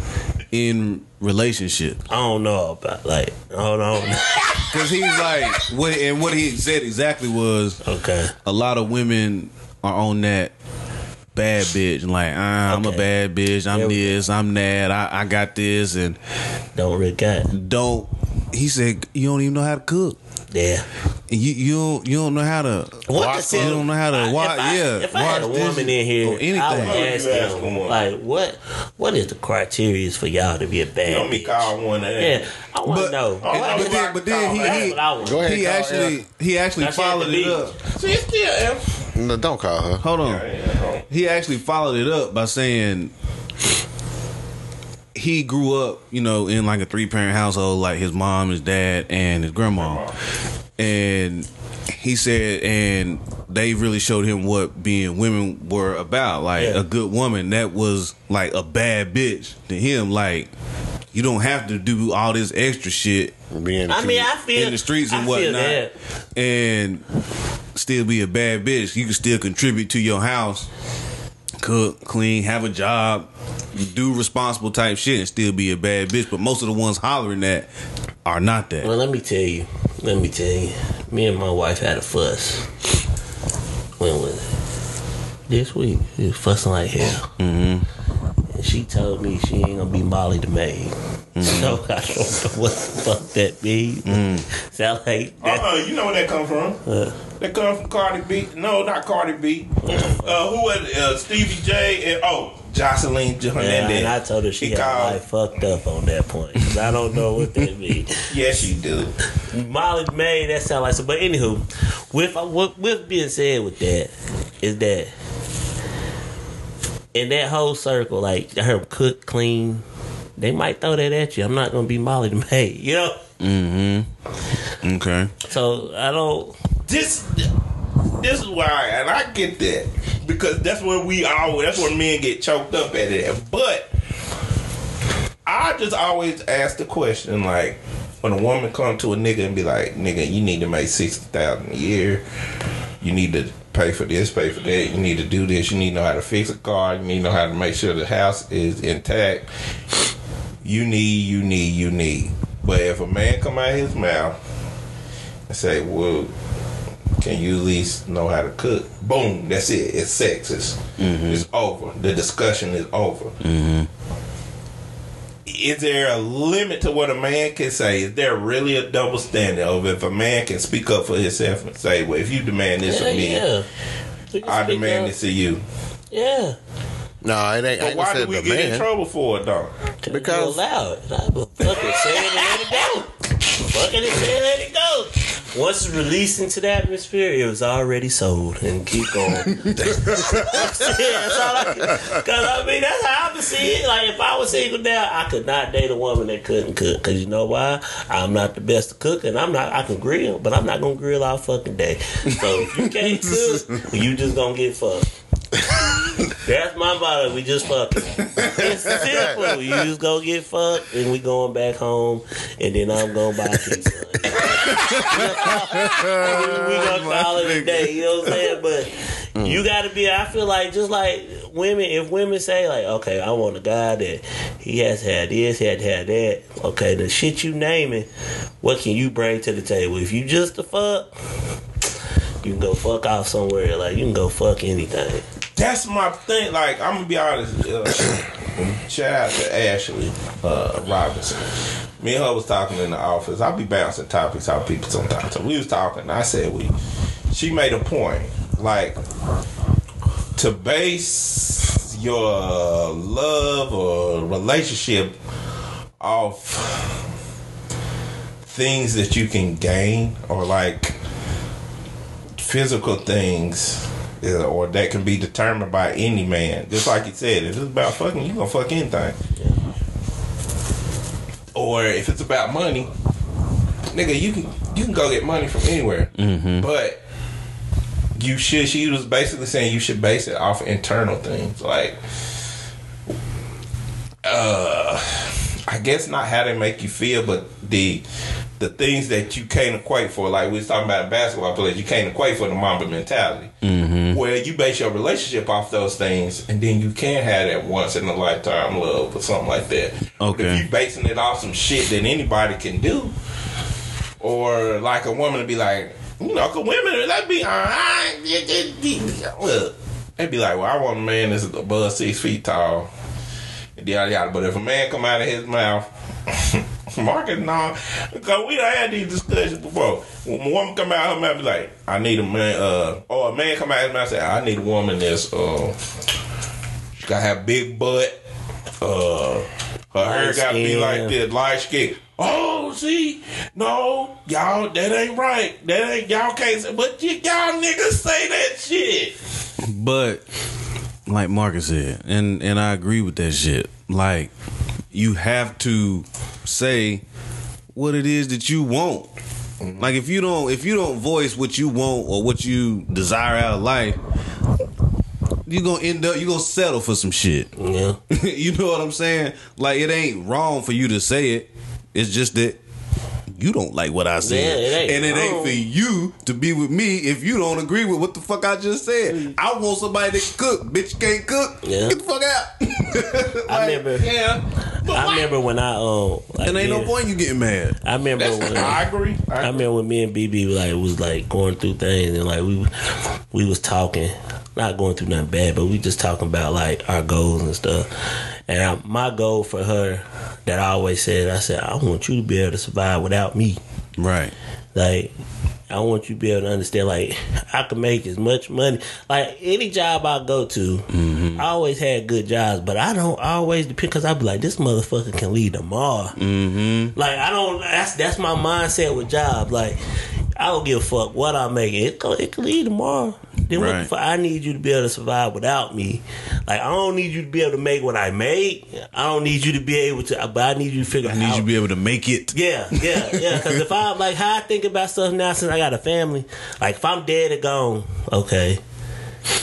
in relationship. I don't know about like. Hold on. [LAUGHS] Cause he's like, what, and what he said exactly was Okay. a lot of women are on that bad bitch and like, ah, I'm a bad bitch, I'm we this, I'm that, I, I got this, and Don't regret. don't he said you don't even know how to cook. Yeah. You you don't you don't know how to What wash- the you don't know how to I- wash. If I, yeah, if I had a woman in here, or I would anything. ask them like, what what is the criteria for y'all to be a bad Let me bitch? call one of. Yeah, I want to But- know. Oh, but that's then, but then he, he what I want. Go ahead. he call actually he actually Now followed it up. See, it's still F. No, don't call her. Hold on. Yeah, He actually followed it up by saying he grew up, you know, in like a three parent household, like his mom, his dad, and his grandma. And he said, and they really showed him what being women were about. Like Yeah. a good woman, that was like a bad bitch to him. Like you don't have to do all this extra shit Being I mean, I feel in the streets and I feel whatnot, that. and still be a bad bitch. You can still contribute to your house, cook, clean, have a job, do responsible type shit, and still be a bad bitch. But most of the ones hollering that are not that. Well, let me tell you. Let me tell you. Me and my wife had a fuss. When was it? This week. We was fussing like hell. Mm-hmm. And she told me she ain't gonna be Molly the maid. Mm-hmm. So [LAUGHS] I don't know what the fuck that means. Mm-hmm. Sound like that. Uh-uh, you know where that come from? Uh, that come from Cardi B. No, not Cardi B. Uh, who was? Uh, Stevie J and oh, Joseline Yeah, Hernandez. and I told her she He had called- life fucked up on that point. 'Cause I don't know what that means. [LAUGHS] Yes, you do. Molly May, that sound like so. But anywho, with with with being said with that, is that in that whole circle, like her cook, clean, they might throw that at you. I'm not gonna be Molly May, [LAUGHS] you know. Mm-hmm. okay. So I don't. This, this is why, and I get that because that's where we all. That's where men get choked up at it. But I just always ask the question, like, when a woman come to a nigga and be like, "Nigga, you need to make sixty thousand a year. You need to pay for this, pay for that. You need to do this. You need to know how to fix a car. You need to know how to make sure the house is intact. You need, you need, you need." But if a man come out his mouth and say, "Well," can you at least know how to cook? Boom, that's it. It's sexist. Mm-hmm. It's over. The discussion is over. Mm-hmm. Is there a limit to what a man can say? Is there really a double standard of if a man can speak up for himself and say, "Well, if you demand this Yeah, of me, yeah. I demand up. this of you"? Yeah. No, it ain't. I But ain't why gonna do we the get in trouble for it, though? Because- Because you allow it. I fucking say it and let it go. Fucking it, say it, let it go. Once it's released into the atmosphere, it was already sold and keep going. [LAUGHS] [LAUGHS] that's all I. Because I mean, that's how I would see it. Like if I was single now, I could not date a woman that couldn't cook. Because you know why? I'm not the best to cook, and I'm not. I can grill, but I'm not gonna grill all fucking day. So if you can't [LAUGHS] cook, you just gonna get fucked. That's my motto. We just fucking. It's simple. You just go get fucked, and we going back home, and then I'm going buy pizza. [LAUGHS] we gonna call it a day. You know what I'm saying? But mm. you got to be. I feel like just like women. If women say like, okay, I want a guy that he has had this, he had had that. Okay, the shit you naming, what can you bring to the table? If you just a fuck. You can go fuck off somewhere. Like you can go fuck anything. That's my thing. Like I'm gonna be honest. Uh, [COUGHS] shout out to Ashley uh, Robinson. Me and her was talking in the office. I'll be bouncing topics off people sometimes. So we was talking. I said we. She made a point. Like to base your love or relationship off things that you can gain or like physical things uh, or that can be determined by any man. Just like you said, if it's about fucking, you gonna fuck anything. Or if it's about money, nigga, you can you can go get money from anywhere. But you should. She was basically saying you should base it off internal things, like. Uh, I guess not how they make you feel, but the the things that you can't equate for. Like we was talking about basketball players, you can't equate for the Mamba mentality, mm-hmm. Where you base your relationship off those things, and then you can have that once in a lifetime love or something like that. But Okay. if you basing it off some shit that anybody can do, or like a woman to be like, you know, cause women that be uh, alright. Look, they'd be like, well, I want a man that's above six feet tall. and Yada yada. But if a man come out of his mouth [LAUGHS] Marcus, no, because we done had these discussions before. When a woman come out, her man be like, "I need a man," uh, or a man come out, his man say, "I need a woman that's uh, she gotta have big butt, uh, her hair gotta be like this, light skin." Oh, see, no, y'all, that ain't right. That ain't y'all can't. Say, but y- y'all niggas say that shit. But like Marcus said, and and I agree with that shit. Like you have to say what it is that you want. Mm-hmm. Like if you don't if you don't voice what you want or what you desire out of life, you gonna end up you gonna settle for some shit. Yeah. [LAUGHS] you know what I'm saying? Like it ain't wrong for you to say it. It's just that you don't like what I said, Yeah, it and it ain't for you to be with me if you don't agree with what the fuck I just said. I want somebody that can cook. Bitch, can't cook. Yeah. Get the fuck out. [LAUGHS] I Like, remember. Yeah, but I why- remember when I um. Like, And ain't no point you getting mad. I remember That's, when I agree. I I agree. remember when me and BB like was like going through things and like we we was talking, not going through nothing bad, but we just talking about like our goals and stuff. And I, my goal for her that I always said, I said, I want you to be able to survive without me. Right. Like, I want you to be able to understand, like, I can make as much money. Like, any job I go to, Mm-hmm. I always had good jobs, but I don't always depend because I be like, this motherfucker can leave tomorrow. Mm-hmm. Like, I don't, that's that's my mindset with jobs. Like, I don't give a fuck what I'm making. It, go- it can leave tomorrow. Then what the Right. fuck? I need you to be able to survive without me. Like, I don't need you to be able to make what I make. I don't need you to be able to, but I need you to figure I need out. you to be able to make it. Yeah, yeah, yeah. Because if I [LAUGHS] like how I think about stuff now, since I got a family, like if I'm dead or gone, okay,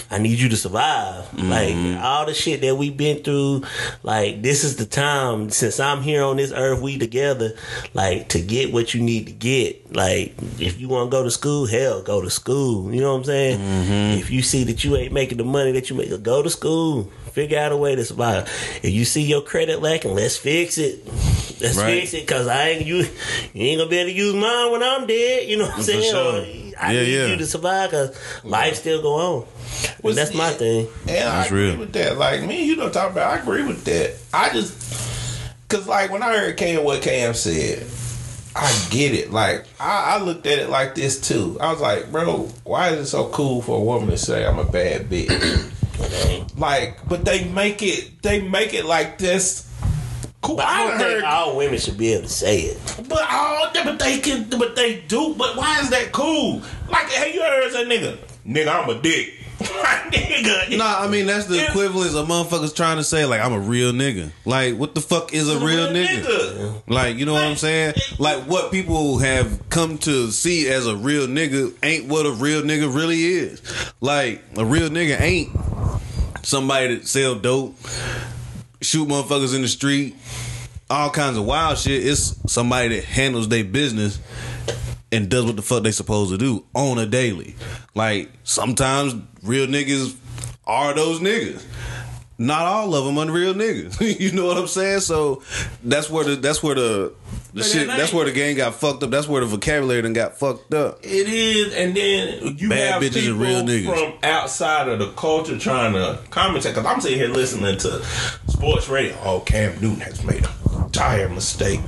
I need you to survive. Like mm-hmm. all the shit that we've been through, like this is the time since I'm here on this earth, we together, like to get what you need to get. Like if you want to go to school, hell, go to school. You know what I'm saying? Mm-hmm. If you see that you ain't making the money that you make, go to school. Figure out a way to survive. If you see your credit lacking, let's fix it. Let's Right. fix it, cause I ain't you. You ain't gonna be able to use mine when I'm dead. You know what I'm saying? sure. Or I Yeah, need yeah. you to survive, cause life still go on. And that's my thing. And I agree real. with that. Like me, you don't talk about. I agree with that. I just because like when I heard Cam what Cam said, I get it. Like I, I looked at it like this too. I was like, bro, why is it so cool for a woman to say I'm a bad bitch? [CLEARS THROAT] like, but they make it. They make it like this. Cool. But I I think heard all women should be able to say it. but all but they can but they do. But why is that cool? Like, hey, you heard that nigga? Nigga, I'm a dick. Nigga. Nah, I mean that's the Yeah. equivalence of motherfuckers trying to say like I'm a real nigga. Like what the fuck is a real nigga? Like you know what I'm saying? Like what people have come to see as a real nigga ain't what a real nigga really is. Like a real nigga ain't somebody that sell dope, shoot motherfuckers in the street, all kinds of wild shit. It's somebody that handles their business and does what the fuck they supposed to do on a daily. Like sometimes real niggas are those niggas. Not all of them unreal niggas. [LAUGHS] you know what I'm saying? So that's where the that's where the the But shit it that's where the game got fucked up. That's where the vocabulary done got fucked up. It is, and then you Bad have bitches people real niggas. from outside of the culture trying to commentate. Because I'm sitting here listening to sports radio. Oh, Cam Newton has made a dire mistake.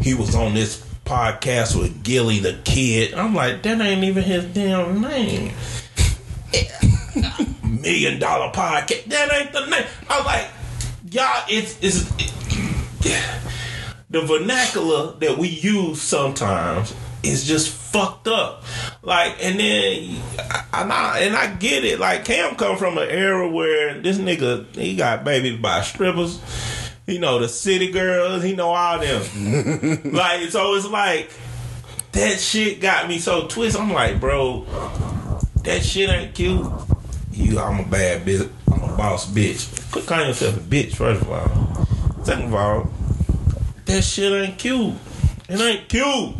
He was on this podcast with Gillie the Kid. I'm like, that ain't even his damn name. [LAUGHS] Million dollar podcast. That ain't the name. I was like, y'all, it's it's. It, the vernacular that we use sometimes is just fucked up. Like, and then, and I, and I get it. Like, Cam come from an era where this nigga, he got babies by strippers. He know the city girls. He know all them. [LAUGHS] like, so it's like, that shit got me so twisted. I'm like, bro, that shit ain't cute. You, I'm a bad bitch. I'm a boss bitch. Quit calling yourself a bitch, first of all. Second of all, that shit ain't cute. It ain't cute.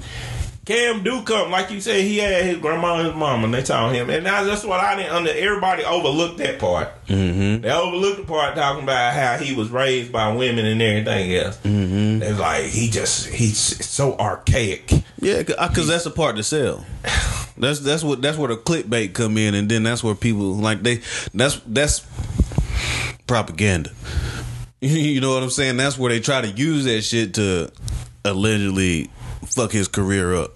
Cam do come, like you said, he had his grandma and his mama, and they told him. And that's just what I didn't under. Everybody overlooked that part. Mm-hmm. They overlooked the part talking about how he was raised by women and everything else. Mm-hmm. Was like, he just, he's so archaic. Yeah, because that's the part to sell. [LAUGHS] That's that's what that's where the clickbait come in, and then that's where people like they that's that's propaganda. [LAUGHS] You know what I'm saying? That's where they try to use that shit to allegedly fuck his career up.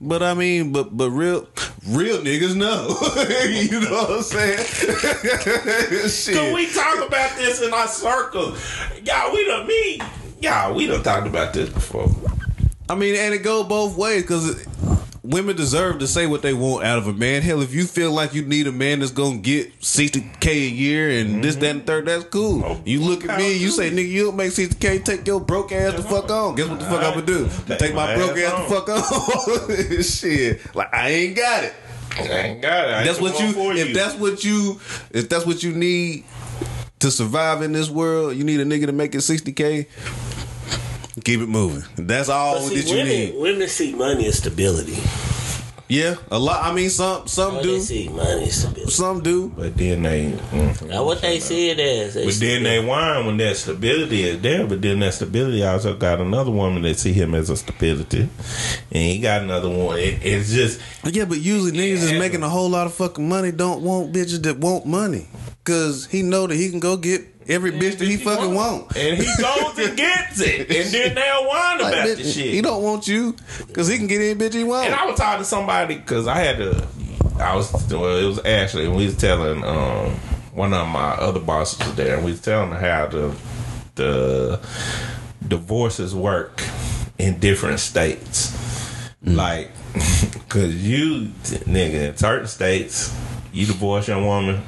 But I mean, but but real real niggas know. [LAUGHS] you know what I'm saying? [LAUGHS] Shit. Can we talk about this in our circle? Y'all, we done me. Y'all, we done talked about this before. I mean, and it go both ways because women deserve to say what they want out of a man. Hell, if you feel like you need a man that's gonna get sixty k a year and this, mm-hmm. that, and third, that's cool. Oh, You look at me and you say, "Nigga, you don't make sixty k. Take your broke ass the fuck on." Guess what the fuck I'm gonna do? Take Take my my broke ass ass the fuck on. [LAUGHS] Shit, like I ain't got it. I ain't got it. I That's what you. If that's what you. If that's what you need to survive in this world, you need a nigga to make it sixty k. Keep it moving. That's all see, that you women, need. women see money as stability. Yeah, a lot. I mean, some some Oh, do, they see money as stability. some do. But then they. mm, Now, what they see it as. But then they whine when that stability is there. But then that stability also got another woman that see him as a stability, and he got another one. It, it's just Yeah, but usually niggas is making a whole lot of fucking money. Don't want bitches that want money, cause he know that he can go get every bitch that he fucking want. and he goes and gets it, [LAUGHS] and then they'll whine Like, about bitch, the shit. He don't want you, cause he can get any bitch he want. And I was talking to somebody because I had to. I was well, it was Ashley, and we was telling um, one of my other bosses was there, and we was telling her how the the divorces work in different states. Like, [LAUGHS] cause you nigga in certain states, you divorce your woman,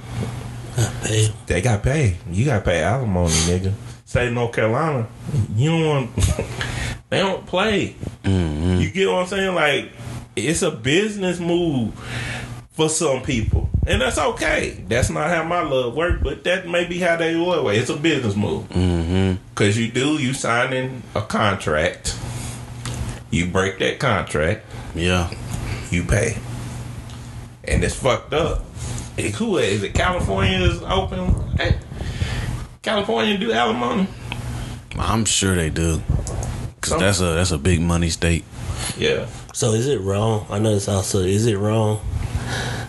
Hey, they got paid. You got to pay alimony, nigga. Say North Carolina, you don't want. [LAUGHS] they don't play. Mm-hmm. You get what I'm saying? Like it's a business move for some people, and that's okay. That's not how my love work, but that may be how they work. It's a business move mm-hmm. because you do you signing a contract. You break that contract, yeah, you pay, and it's fucked up. Hey, who is it? California is open. Hey, California do alimony. I'm sure they do. Cause Some- that's a that's a big money state. Yeah, So is it wrong? I know it's also, is it wrong?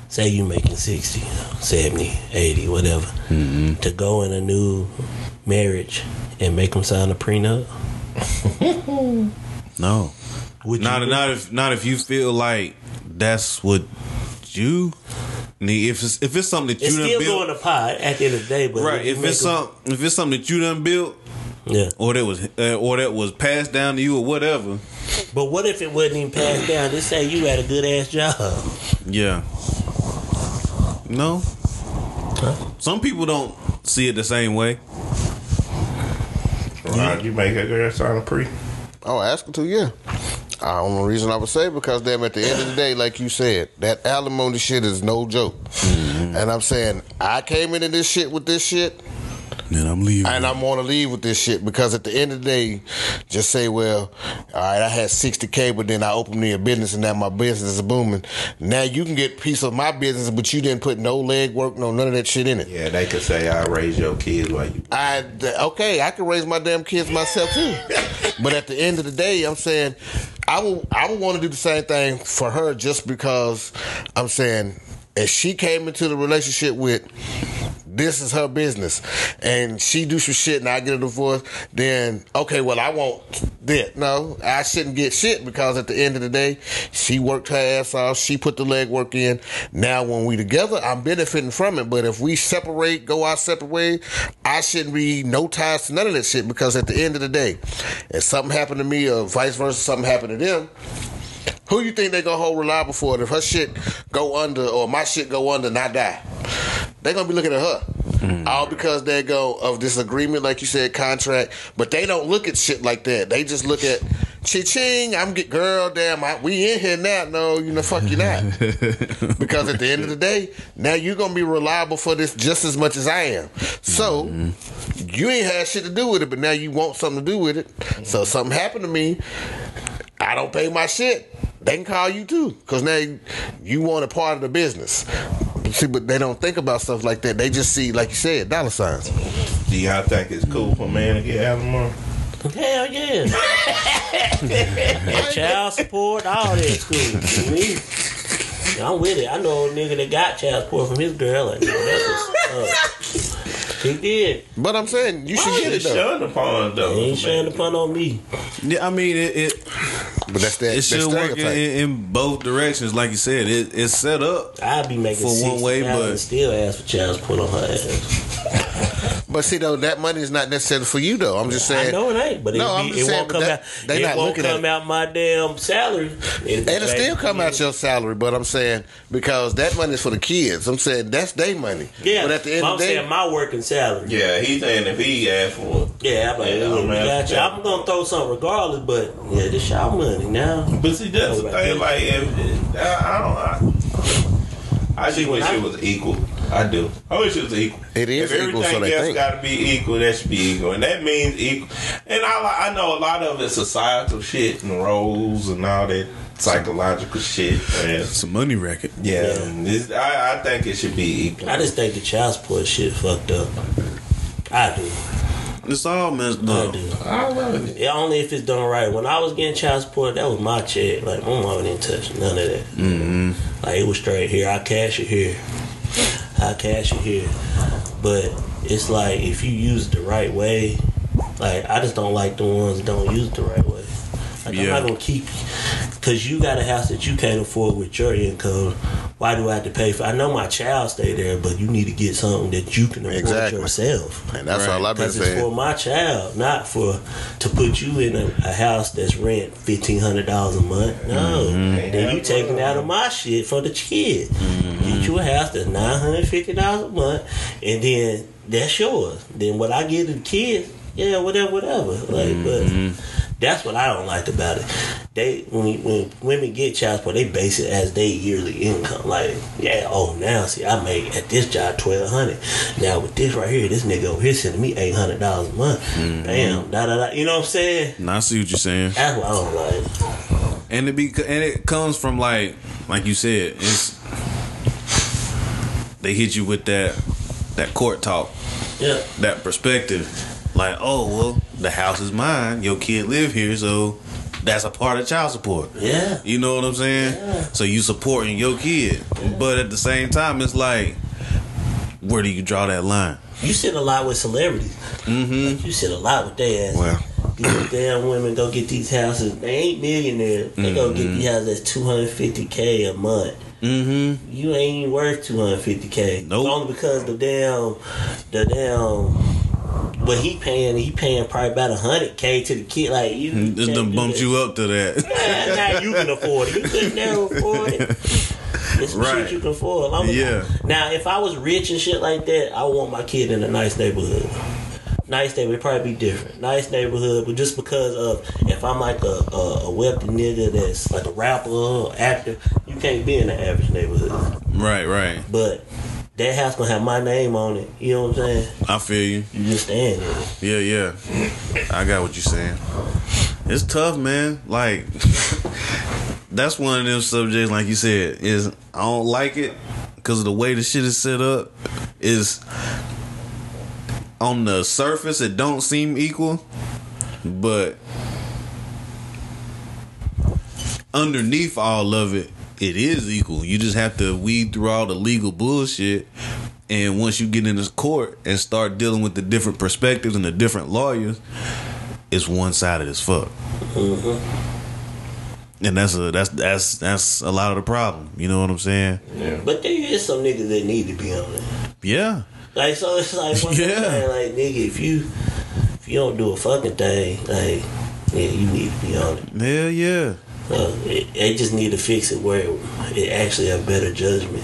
Say you making 60, 70, 80, whatever, mm-hmm. to go in a new marriage and make them sign a prenup? [LAUGHS] No, Would not you, not if not if you feel like that's what you need. If it's if it's something that It's you done still built, going to pot at the end of the day, but right? If make it's 'em- some if it's something that you done built Yeah. or that was uh, or that was passed down to you or whatever, But what if it wasn't even passed down? Just say you had a good ass job. yeah. No, some people don't see it the same way. Ron, you make a girl sign a pre. Oh, ask her to, yeah. I don't know the reason I would say because damn at the end of the day, like you said, that alimony shit is no joke. Mm-hmm. And I'm saying I came into this shit with this shit Then I'm leaving. and I'm gonna leave with this shit because at the end of the day, just say, well, all right, I had 60k, but then I opened me a business and now my business is booming. Now you can get a piece of my business, but you didn't put no leg work, no none of that shit in it. Yeah, they could say I raise your kids while you. I okay, I can raise my damn kids myself too. [LAUGHS] But at the end of the day, I'm saying I will I would want to do the same thing for her just because I'm saying if she came into the relationship with this is her business and she do some shit and I get a divorce, then okay, well I want that. No, I shouldn't get shit because at the end of the day, she worked her ass off, she put the legwork in. Now when we together, I'm benefiting from it. But if we separate, go our separate ways, I shouldn't be no ties to none of that shit because at the end of the day, if something happened to me or vice versa, something happened to them, who you think they gonna hold reliable for it if her shit go under or my shit go under and I die? They gonna be looking at her. Hmm. All because they go of disagreement, like you said, contract. But they don't look at shit like that. They just look at cha-ching. I'm get girl, damn, I, we in here now. No, you know, fuck you not. [LAUGHS] because at the end of the day, now you're gonna be reliable for this just as much as I am. So mm-hmm. you ain't had shit to do with it, but now you want something to do with it. So mm-hmm. something happened to me. I don't pay my shit. They can call you too, because now you want a part of the business. [LAUGHS] See, but they don't think about stuff like that. They just see, like you said, dollar signs. Do y'all think it's cool for a man to get alimony? Hell yeah. and [LAUGHS] child support, all that's cool. To me, I'm with it. I know a nigga that got child support from his girl. Like, nigga, that's what's up. [LAUGHS] He did. But I'm saying you should get it It's though. shunned upon though. He ain't showing the pun on me. Yeah, I mean it. It, But that's that. it that should work in, in both directions, like you said. It, it's set up. I'd be making For one way, way, but- still ask for child support on her ass. But see though, that money is not necessarily for you though. I'm just saying. I saying. know it ain't, but No, it, I'm be, just it saying, won't come that- out. they it not won't looking come it. out my damn salary. It, It'll still come out your salary, but I'm saying because that money is for the kids. I'm saying that's their money. Yeah, But at the end I'm of the day, saying my working salary. Yeah, he's saying if he asked for it. Yeah, I'm like, Yeah, oh, look, I'm got you. that. I'm gonna throw something regardless, but yeah, this y'all money now. But see, that's the thing. Like, if, I, I don't. I, I just wish it was equal. I do. I wish it was equal. It is if equal, so everything they else think. got to be equal, that should be equal, and that means equal. And I, I know a lot of it's societal shit and roles and all that psychological shit. And It's a money racket. yeah, Yeah. I, I think it should be equal. I just think the child support shit fucked up. I do. It's all messed I up. do. I love it. Yeah, only if it's done right. When I was getting child support, that was my check. Like my mom didn't touch none of that. Mm-hmm. Like it was straight here. I cash it here. I cash it here. But it's like if you use it the right way, like I just don't like the ones that don't use it the right way. Like I'm not gonna keep because you got a house that you can't afford with your income. Why do I have to pay for? I know my child stay there, but you need to get something that you can afford Exactly. yourself. and that's Right. all I've been Because it's for my child, not for to put you in a, a house that's rent fifteen hundred dollars a month. No, mm-hmm. then you taking out of my shit for the kid. Mm-hmm. Get you a house that's nine hundred fifty dollars a month, and then that's yours. Then what I give to the kids, yeah, whatever, whatever. Like, but mm-hmm. That's what I don't like about it. They when when women get child support, they base it as their yearly income. Like, yeah, oh now see, I make at this job twelve hundred. Now with this right here, this nigga over here sending me eight hundred dollars a month. Mm-hmm. Bam, da da da. You know what I'm saying? And I see what you're saying. That's what I don't like. And it be and it comes from like like you said, it's they hit you with that that court talk, Yeah, that perspective. Like, oh well, the house is mine. Your kid live here, so that's a part of child support. yeah. You know what I'm saying? Yeah. So you supporting your kid, but at the same time, it's like, where do you draw that line? You sit a lot with celebrities. Mm-hmm. You sit a lot with their ass. Well. These [COUGHS] damn women go get these houses. They ain't millionaires. They go get these houses that's two hundred fifty k a month. Mm-hmm. You ain't worth two hundred fifty k. Nope. Only because the damn, the damn, what he paying? He paying probably about a hundred k to the kid. Like you, Mm, This done bumped you up to that. [LAUGHS] Now you can afford it. You could never afford it. [LAUGHS] It's Right. shit you can afford. I'm Yeah. Now, if I was rich and shit like that, I want my kid in a nice neighborhood. Nice neighborhood, probably be different. Nice neighborhood, but just because of if I'm like a, a, a wealthy nigga that's like a rapper or actor, you can't be in the average neighborhood. right, right. But that house gonna have my name on it. You know what I'm saying? I feel you. You just stand it. Yeah, yeah. I got what you're saying. It's tough, man. Like [LAUGHS] that's one of them subjects, like you said, is I don't like it because of the way the shit is set up. Is on the surface it don't seem equal, but underneath all of it, it is equal. You just have to weed through all the legal bullshit. And once you get in this court and start dealing with the different perspectives and the different lawyers, it's one sided as fuck. Mm-hmm. And that's a that's that's that's a lot of the problem. You know what I'm saying? Yeah. But there is some niggas that need to be on it. Yeah. Like so, it's like [LAUGHS] one Yeah. yeah. like nigga, if you if you don't do a fucking thing, like yeah, you need to be on it. Hell yeah. Uh, it, they just need to fix it where it, it actually have better judgment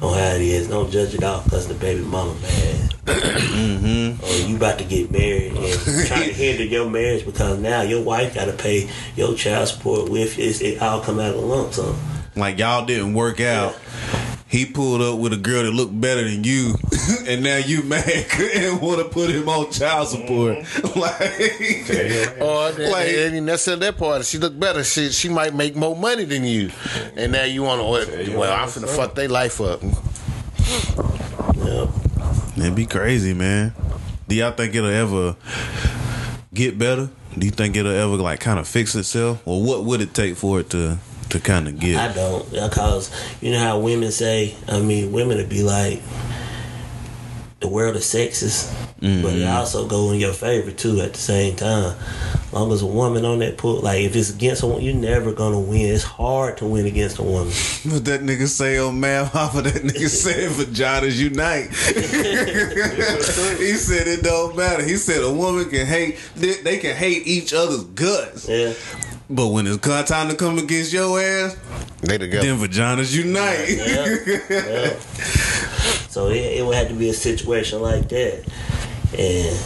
on how it is. Don't judge it off because the baby mama mad. Mm-hmm. Or you about to get married and [LAUGHS] trying to hinder your marriage because now your wife got to pay your child support with it. It all come out of a lump sum. Like y'all didn't work out. He pulled up with a girl that looked better than you, [LAUGHS] and now you mad [LAUGHS] and want to put him on child support. [LAUGHS] like, Or that, Like- like, and that's that part. She look better. She she might make more money than you, and now you want to. Well, I'm finna fuck their life up. Yeah. it'd be crazy, man. Do y'all think it'll ever get better? Do you think it'll ever like kind of fix itself, or what would it take for it to to kind of get? I don't because you know how women say. I mean, women would be like, the world of sexes, but it mm-hmm. also go in your favor too at the same time. As long as a woman on that pool, like if it's against a woman, you're never gonna win. It's hard to win against a woman. What that nigga say on man off of that nigga [LAUGHS] said vaginas unite. [LAUGHS] he said it don't matter. He said a woman can hate they, they can hate each other's guts. Yeah, But when it's cut time to come against your ass, They together. then vaginas unite. yeah, yeah. So it, it would have to be a situation like that, and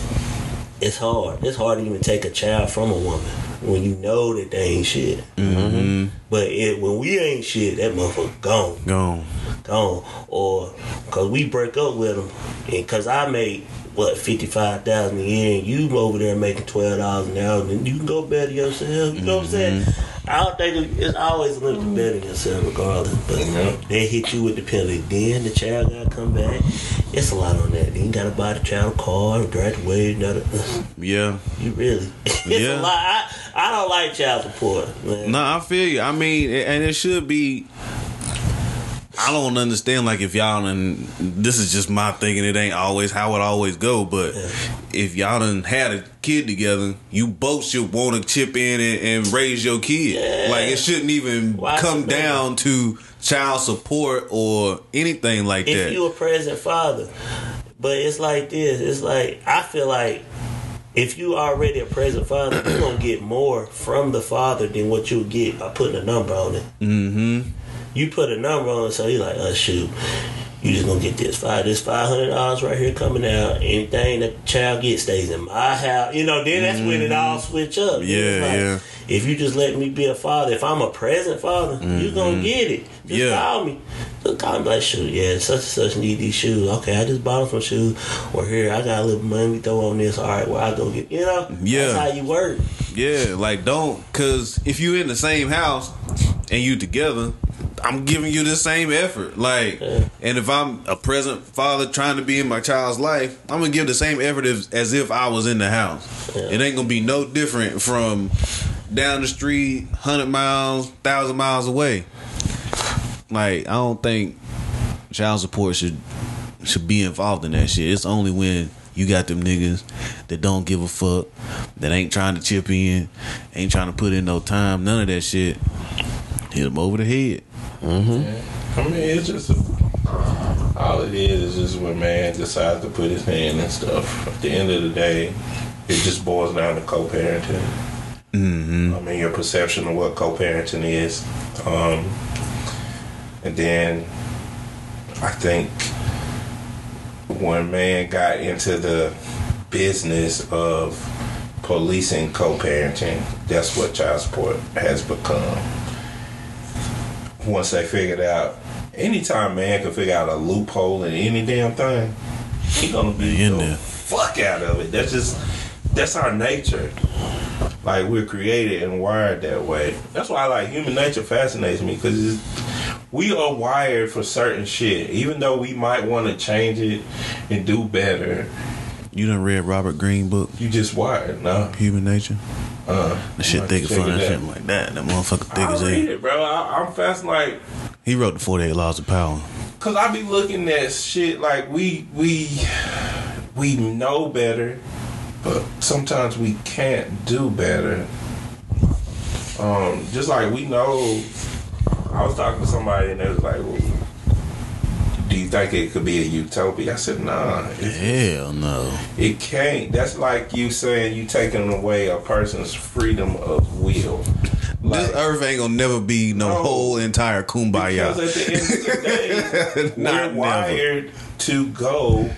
it's hard. It's hard to even take a child from a woman when you know that they ain't shit. Mm-hmm. But it, when we ain't shit, that motherfucker gone. Gone. gone, or because we break up with them, and because I make what fifty five thousand a year, and you over there making twelve dollars an hour, and you can go better yourself. You know what I'm saying? Mm-hmm. I don't think it's always a little to better yourself, regardless. But they hit you with the penalty. Then the child gotta come back. It's a lot on that. Then you gotta buy the child a car, graduate. Another, Yeah. you really, [LAUGHS] it's Yeah. a lot. I, I don't like child support, man. No, I feel you. I mean, and it should be. I don't understand like if y'all and this is just my thinking it ain't always how it always go, but if y'all done had a kid together, you both should want to chip in and, and raise your kid. Yeah. Like it shouldn't even Why come down to child support or anything like if that. If you a present father. But it's like this. It's like I feel like if you already a present father, you're gonna get more from the father than what you get by putting a number on it. mm-hmm. You put a number on it, so you're like, oh shoot. You just gonna get this five, this five hundred dollars right here coming out. Anything that the child gets stays in my house. You know, then that's when it all switch up. Mm-hmm. Yeah, like, yeah. If you just let me be a father, if I'm a present father, you gonna get it. Just Mm-hmm. Yeah. call me. Just call me like, shoot, yeah, such and such need these shoes. Okay, I just bought them some shoes. Or here, I got a little money we throw on this. All right, well, I go get. You know, Yeah. that's how you work. Yeah, like don't cause if you in the same house and you together, I'm giving you the same effort. Like Yeah. and if I'm a present father trying to be in my child's life, I'm gonna give the same effort as, as if I was in the house. Yeah. It ain't gonna be no different from down the street, hundred miles, thousand miles away. Like I don't think child support should should be involved in that shit. It's only when you got them niggas that don't give a fuck, that ain't trying to chip in, ain't trying to put in no time, none of that shit. Hit them over the head. I mean, it's just all it is is just when man decides to put his hand and stuff. At the end of the day, it just boils down to co-parenting. Mm-hmm. I mean, your perception of what co-parenting is, um, and then I think when man got into the business of policing co-parenting, that's what child support has become once they figured out anytime man can figure out a loophole in any damn thing, he gonna be In the there. fuck out of it. That's just that's our nature. Like we're created and wired that way. That's why like human nature fascinates me because we are wired for certain shit. Even though we might want to change it and do better, You done read Robert Greene book, you just wired. No, Human Nature? uh, The shit thick as fuck, it shit like that. That motherfucker thick I read it, bro. I, I'm fast Like He wrote the 48 Laws of Power. Cause I be looking at shit like we we we know better, but sometimes we can't do better. Um, just like we know, I was talking to somebody and they was like, well, "Do you think it could be a utopia?" I said, "Nah, Hell no. it can't." That's like you saying you taking away a person's freedom of will. This earth ain't gonna never be no, No. whole entire kumbaya. Because at the end of the [LAUGHS] day, Not we're never. wired to go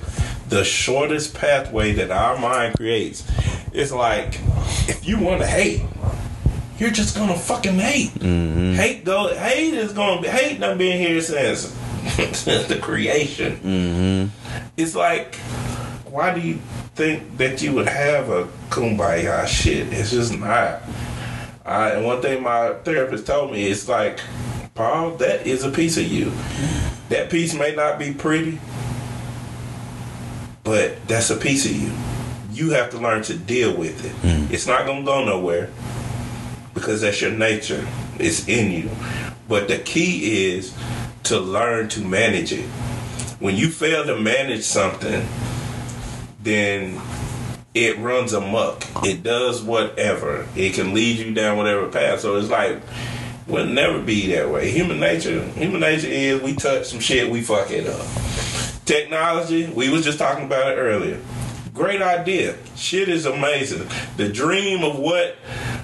the shortest pathway that our mind creates. It's like if you want to hate, you're just gonna fucking hate. Mm-hmm. Hate go. Hate is gonna be. Hate not being here since [LAUGHS] the creation. Mm-hmm. It's like, why do you think that you would have a kumbaya shit? It's just not. I, and one thing my therapist told me is like, Paul, that is a piece of you. That piece may not be pretty, but that's a piece of you. You have to learn to deal with it. It's not gonna go nowhere because that's your nature. It's in you. But the key is to learn to manage it. When you fail to manage something, then it runs amok. It does whatever. It can lead you down whatever path. So it's like we'll never be that way. Human nature, human nature is we touch some shit, we fuck it up. Technology, we was just talking about it earlier. Great idea. Shit is amazing. The dream of what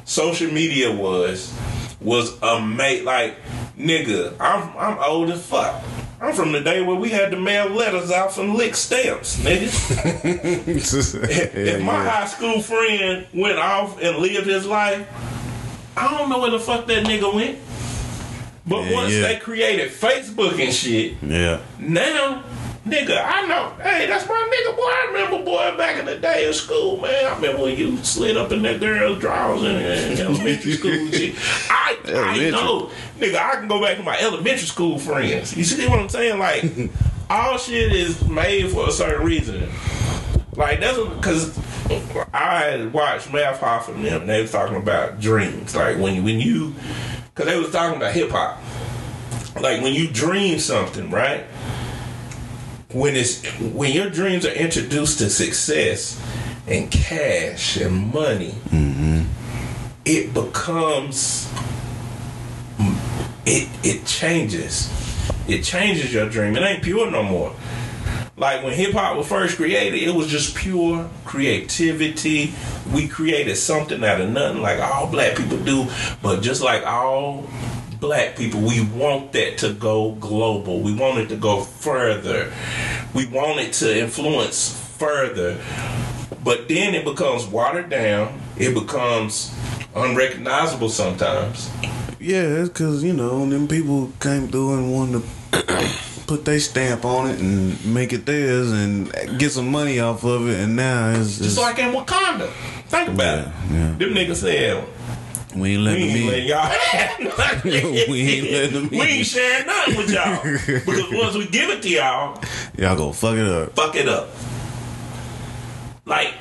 social media was was amazing. Like, nigga, I'm I'm old as fuck. I'm from the day where we had to mail letters out from lick stamps, nigga. [LAUGHS] if if my high school friend went off and lived his life, I don't know where the fuck that nigga went. But Yeah, once yeah. they created Facebook and shit, yeah. now, nigga, I know. Hey, that's my nigga, boy. I remember, boy, back in the day of school, man. I remember when you slid up in that girl's drawers in, in elementary school shit. I, I know, nigga, I can go back to my elementary school friends. You see what I'm saying? Like, [LAUGHS] all shit is made for a certain reason. Like, that's because I watched Math Hoffa and them, and they was talking about dreams. Like, when, when you, because they was talking about hip hop like when you dream something, right? When it's when your dreams are introduced to success and cash and money, mm-hmm. it becomes it it changes. It changes your dream. It ain't pure no more. Like when hip hop was first created, it was just pure creativity. We created something out of nothing, like all black people do. But just like all black people, we want that to go global. We want it to go further. We want it to influence further. But then it becomes watered down. It becomes unrecognizable sometimes. Yeah, it's because, you know, them people came through and wanted to [CLEARS THROAT] put their stamp on it and make it theirs and get some money off of it. And now it's Just like in Wakanda. Think about it. Yeah. Them niggas said, we ain't letting We ain't in. y'all [LAUGHS] nothing. We ain't letting them [LAUGHS] We ain't sharing nothing with y'all. [LAUGHS] Because once we give it to y'all, Y'all go fuck it up. fuck it up. Like,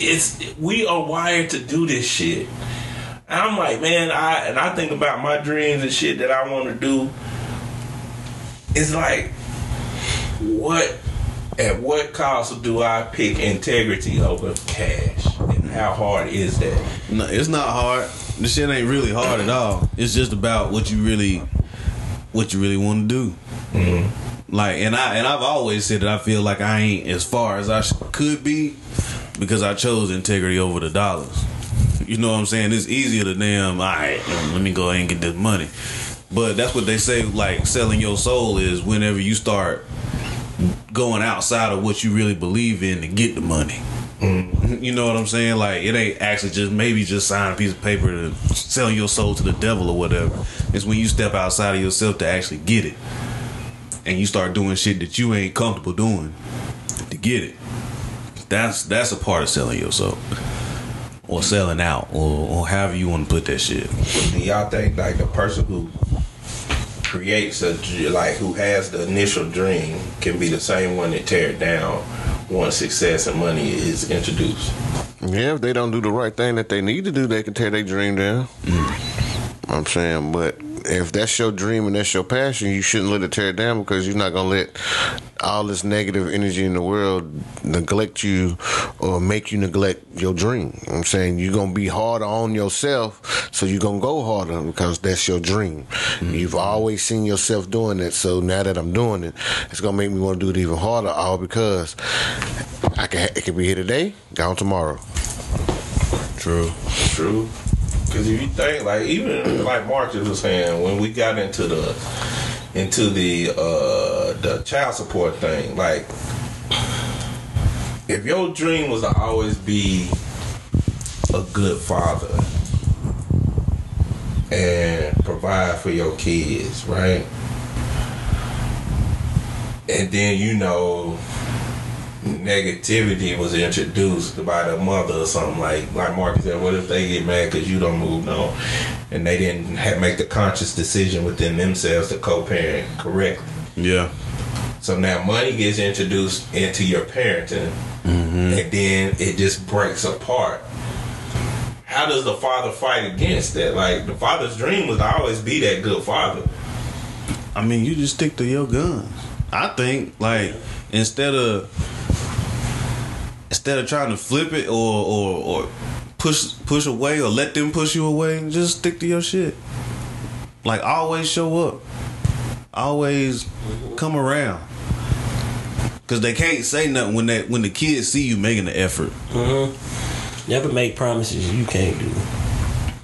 it's we are wired to do this shit. And I'm like, man, I and I think about my dreams and shit that I want to do. It's like, what at what cost do I pick integrity over cash? And how hard is that? No, it's not hard. This shit ain't really hard at all. It's just about what you really, what you really want to do. Mm-hmm. Like, and I and I've always said that I feel like I ain't as far as I sh- could be because I chose integrity over the dollars. You know what I'm saying? It's easier to damn. All right, let me go ahead and get this money. But that's what they say. Like selling your soul is whenever you start going outside of what you really believe in to get the money. Mm-hmm. You know what I'm saying? Like it ain't actually just maybe just sign a piece of paper to sell your soul to the devil or whatever. It's when you step outside of yourself to actually get it, and you start doing shit that you ain't comfortable doing to get it. That's that's a part of selling your soul, or selling out, or, or however you want to put that shit. Do y'all think like the person who creates a like who has the initial dream can be the same one that tear it down once success and money is introduced? Yeah, if they don't do the right thing that they need to do, they can tear their dream down. Mm. I'm saying, but if that's your dream and that's your passion, you shouldn't let it tear it down because you're not gonna let all this negative energy in the world neglect you or make you neglect your dream. I'm saying you're gonna be harder on yourself, so you're gonna go harder because that's your dream. Mm-hmm. You've always seen yourself doing it, so now that I'm doing it, it's gonna make me want to do it even harder. All because I can it can be here today, gone tomorrow. True. True. Because if you think like even like Marcus was saying when we got into the into the uh the child support thing, like if your dream was to always be a good father and provide for your kids, right? And then you know negativity was introduced by the mother or something like like Marcus said. What if they get mad because you don't move on, and they didn't have, make the conscious decision within themselves to co-parent correctly? Yeah. So now money gets introduced into your parenting, mm-hmm. and then it just breaks apart. How does the father fight against that? Like the father's dream was to always be that good father. I mean, you just stick to your guns. I think like instead of instead of trying to flip it or or or push push away or let them push you away, just stick to your shit. Like always show up. Always come around. Cause they can't say nothing when they when the kids see you making the effort. Mm-hmm. Never make promises you can't do.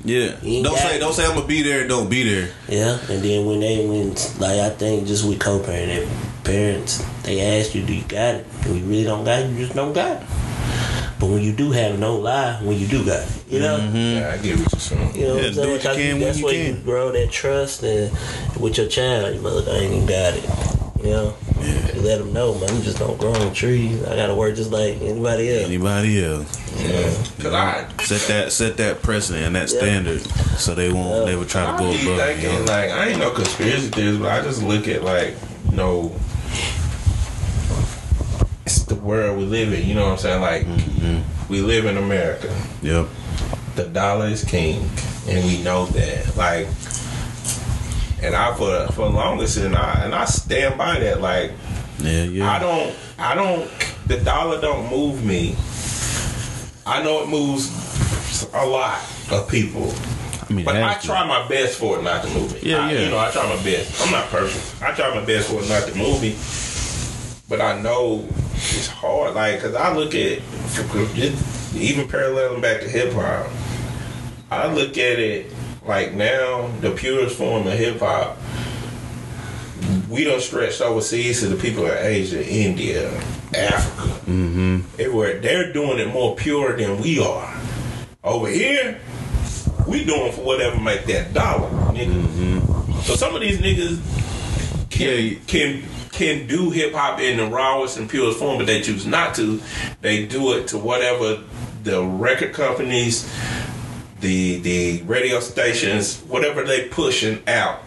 Yeah. Don't say it. don't say I'm gonna be there and don't be there. Yeah, and then when they when like I think just with co-parenting parents, they ask you, "Do you got it?" When you really don't got it, you just don't got it. But when you do have it, don't lie. When you do got it, you know. Mm-hmm. Yeah, I get what you're saying. You know Yeah, what I'm saying? what can that's where can. you grow that trust and with your child. Your mother ain't even got it. You know, you let them know, man. We just don't grow on trees. I gotta work just like anybody else. Anybody else. Yeah. Cause I, Set that set that precedent and that Yeah. standard so they won't never try to I go be above it. you know? like I ain't no conspiracy theorist, but I just look at like you know, it's the world we live in. You know what I'm saying? Like mm-hmm. we live in America. Yep. the dollar is king, and we know that. Like, and I for for the longest, and I and I stand by that. Like, Yeah, yeah. I don't, I don't. The dollar don't move me. I know it moves a lot of people, I mean, but I to. try my best for it not to move me. Yeah, I- yeah. You know, I try my best. I'm not perfect. I try my best for it not to move me. But I know it's hard. Like, cause I look at just even paralleling back to hip hop. I look at it like now the purest form of hip hop. We don't stretch overseas to the people in Asia, India, Africa, mm-hmm. everywhere. They're doing it more pure than we are. Over here, we doing for whatever make that dollar, nigga. So some of these niggas can Yeah. can can do hip hop in the rawest and purest form, but they choose not to. They do it to whatever the record companies, the the radio stations, whatever they pushing out.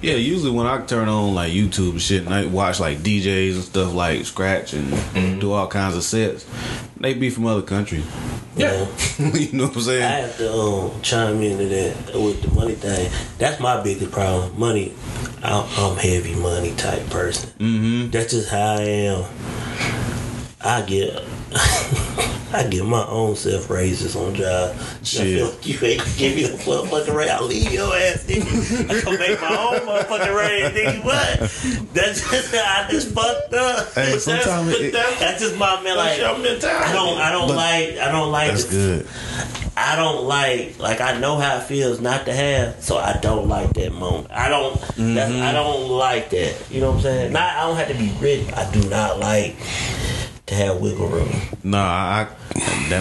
Yeah, usually when I turn on like YouTube and shit, and I watch like DJs and stuff like scratch and Mm-hmm. do all kinds of sets, they be from other countries. Yeah. [LAUGHS] you know what I'm saying. I have to um, chime into that with the money thing. That's my biggest problem. Money, I'm, I'm heavy money type person. Mm-hmm. That's just how I am. I get, [LAUGHS] I give my own self raises on job. Shit. I feel you ain't give me the motherfucking raise. I'll leave your ass, nigga. I can make my own motherfucking raise, nigga. What? That's just I just fucked up. Hey, But that's- sometimes it- that's, that's just my man. Like your mentality. I don't, I don't like, I don't like That's the good. I don't like like I know how it feels not to have, so I don't like that moment. I don't that's, I mm-hmm. don't like that. You know what I'm saying? Not I don't have to be rich. I do not like to have wiggle room. Nah, I, I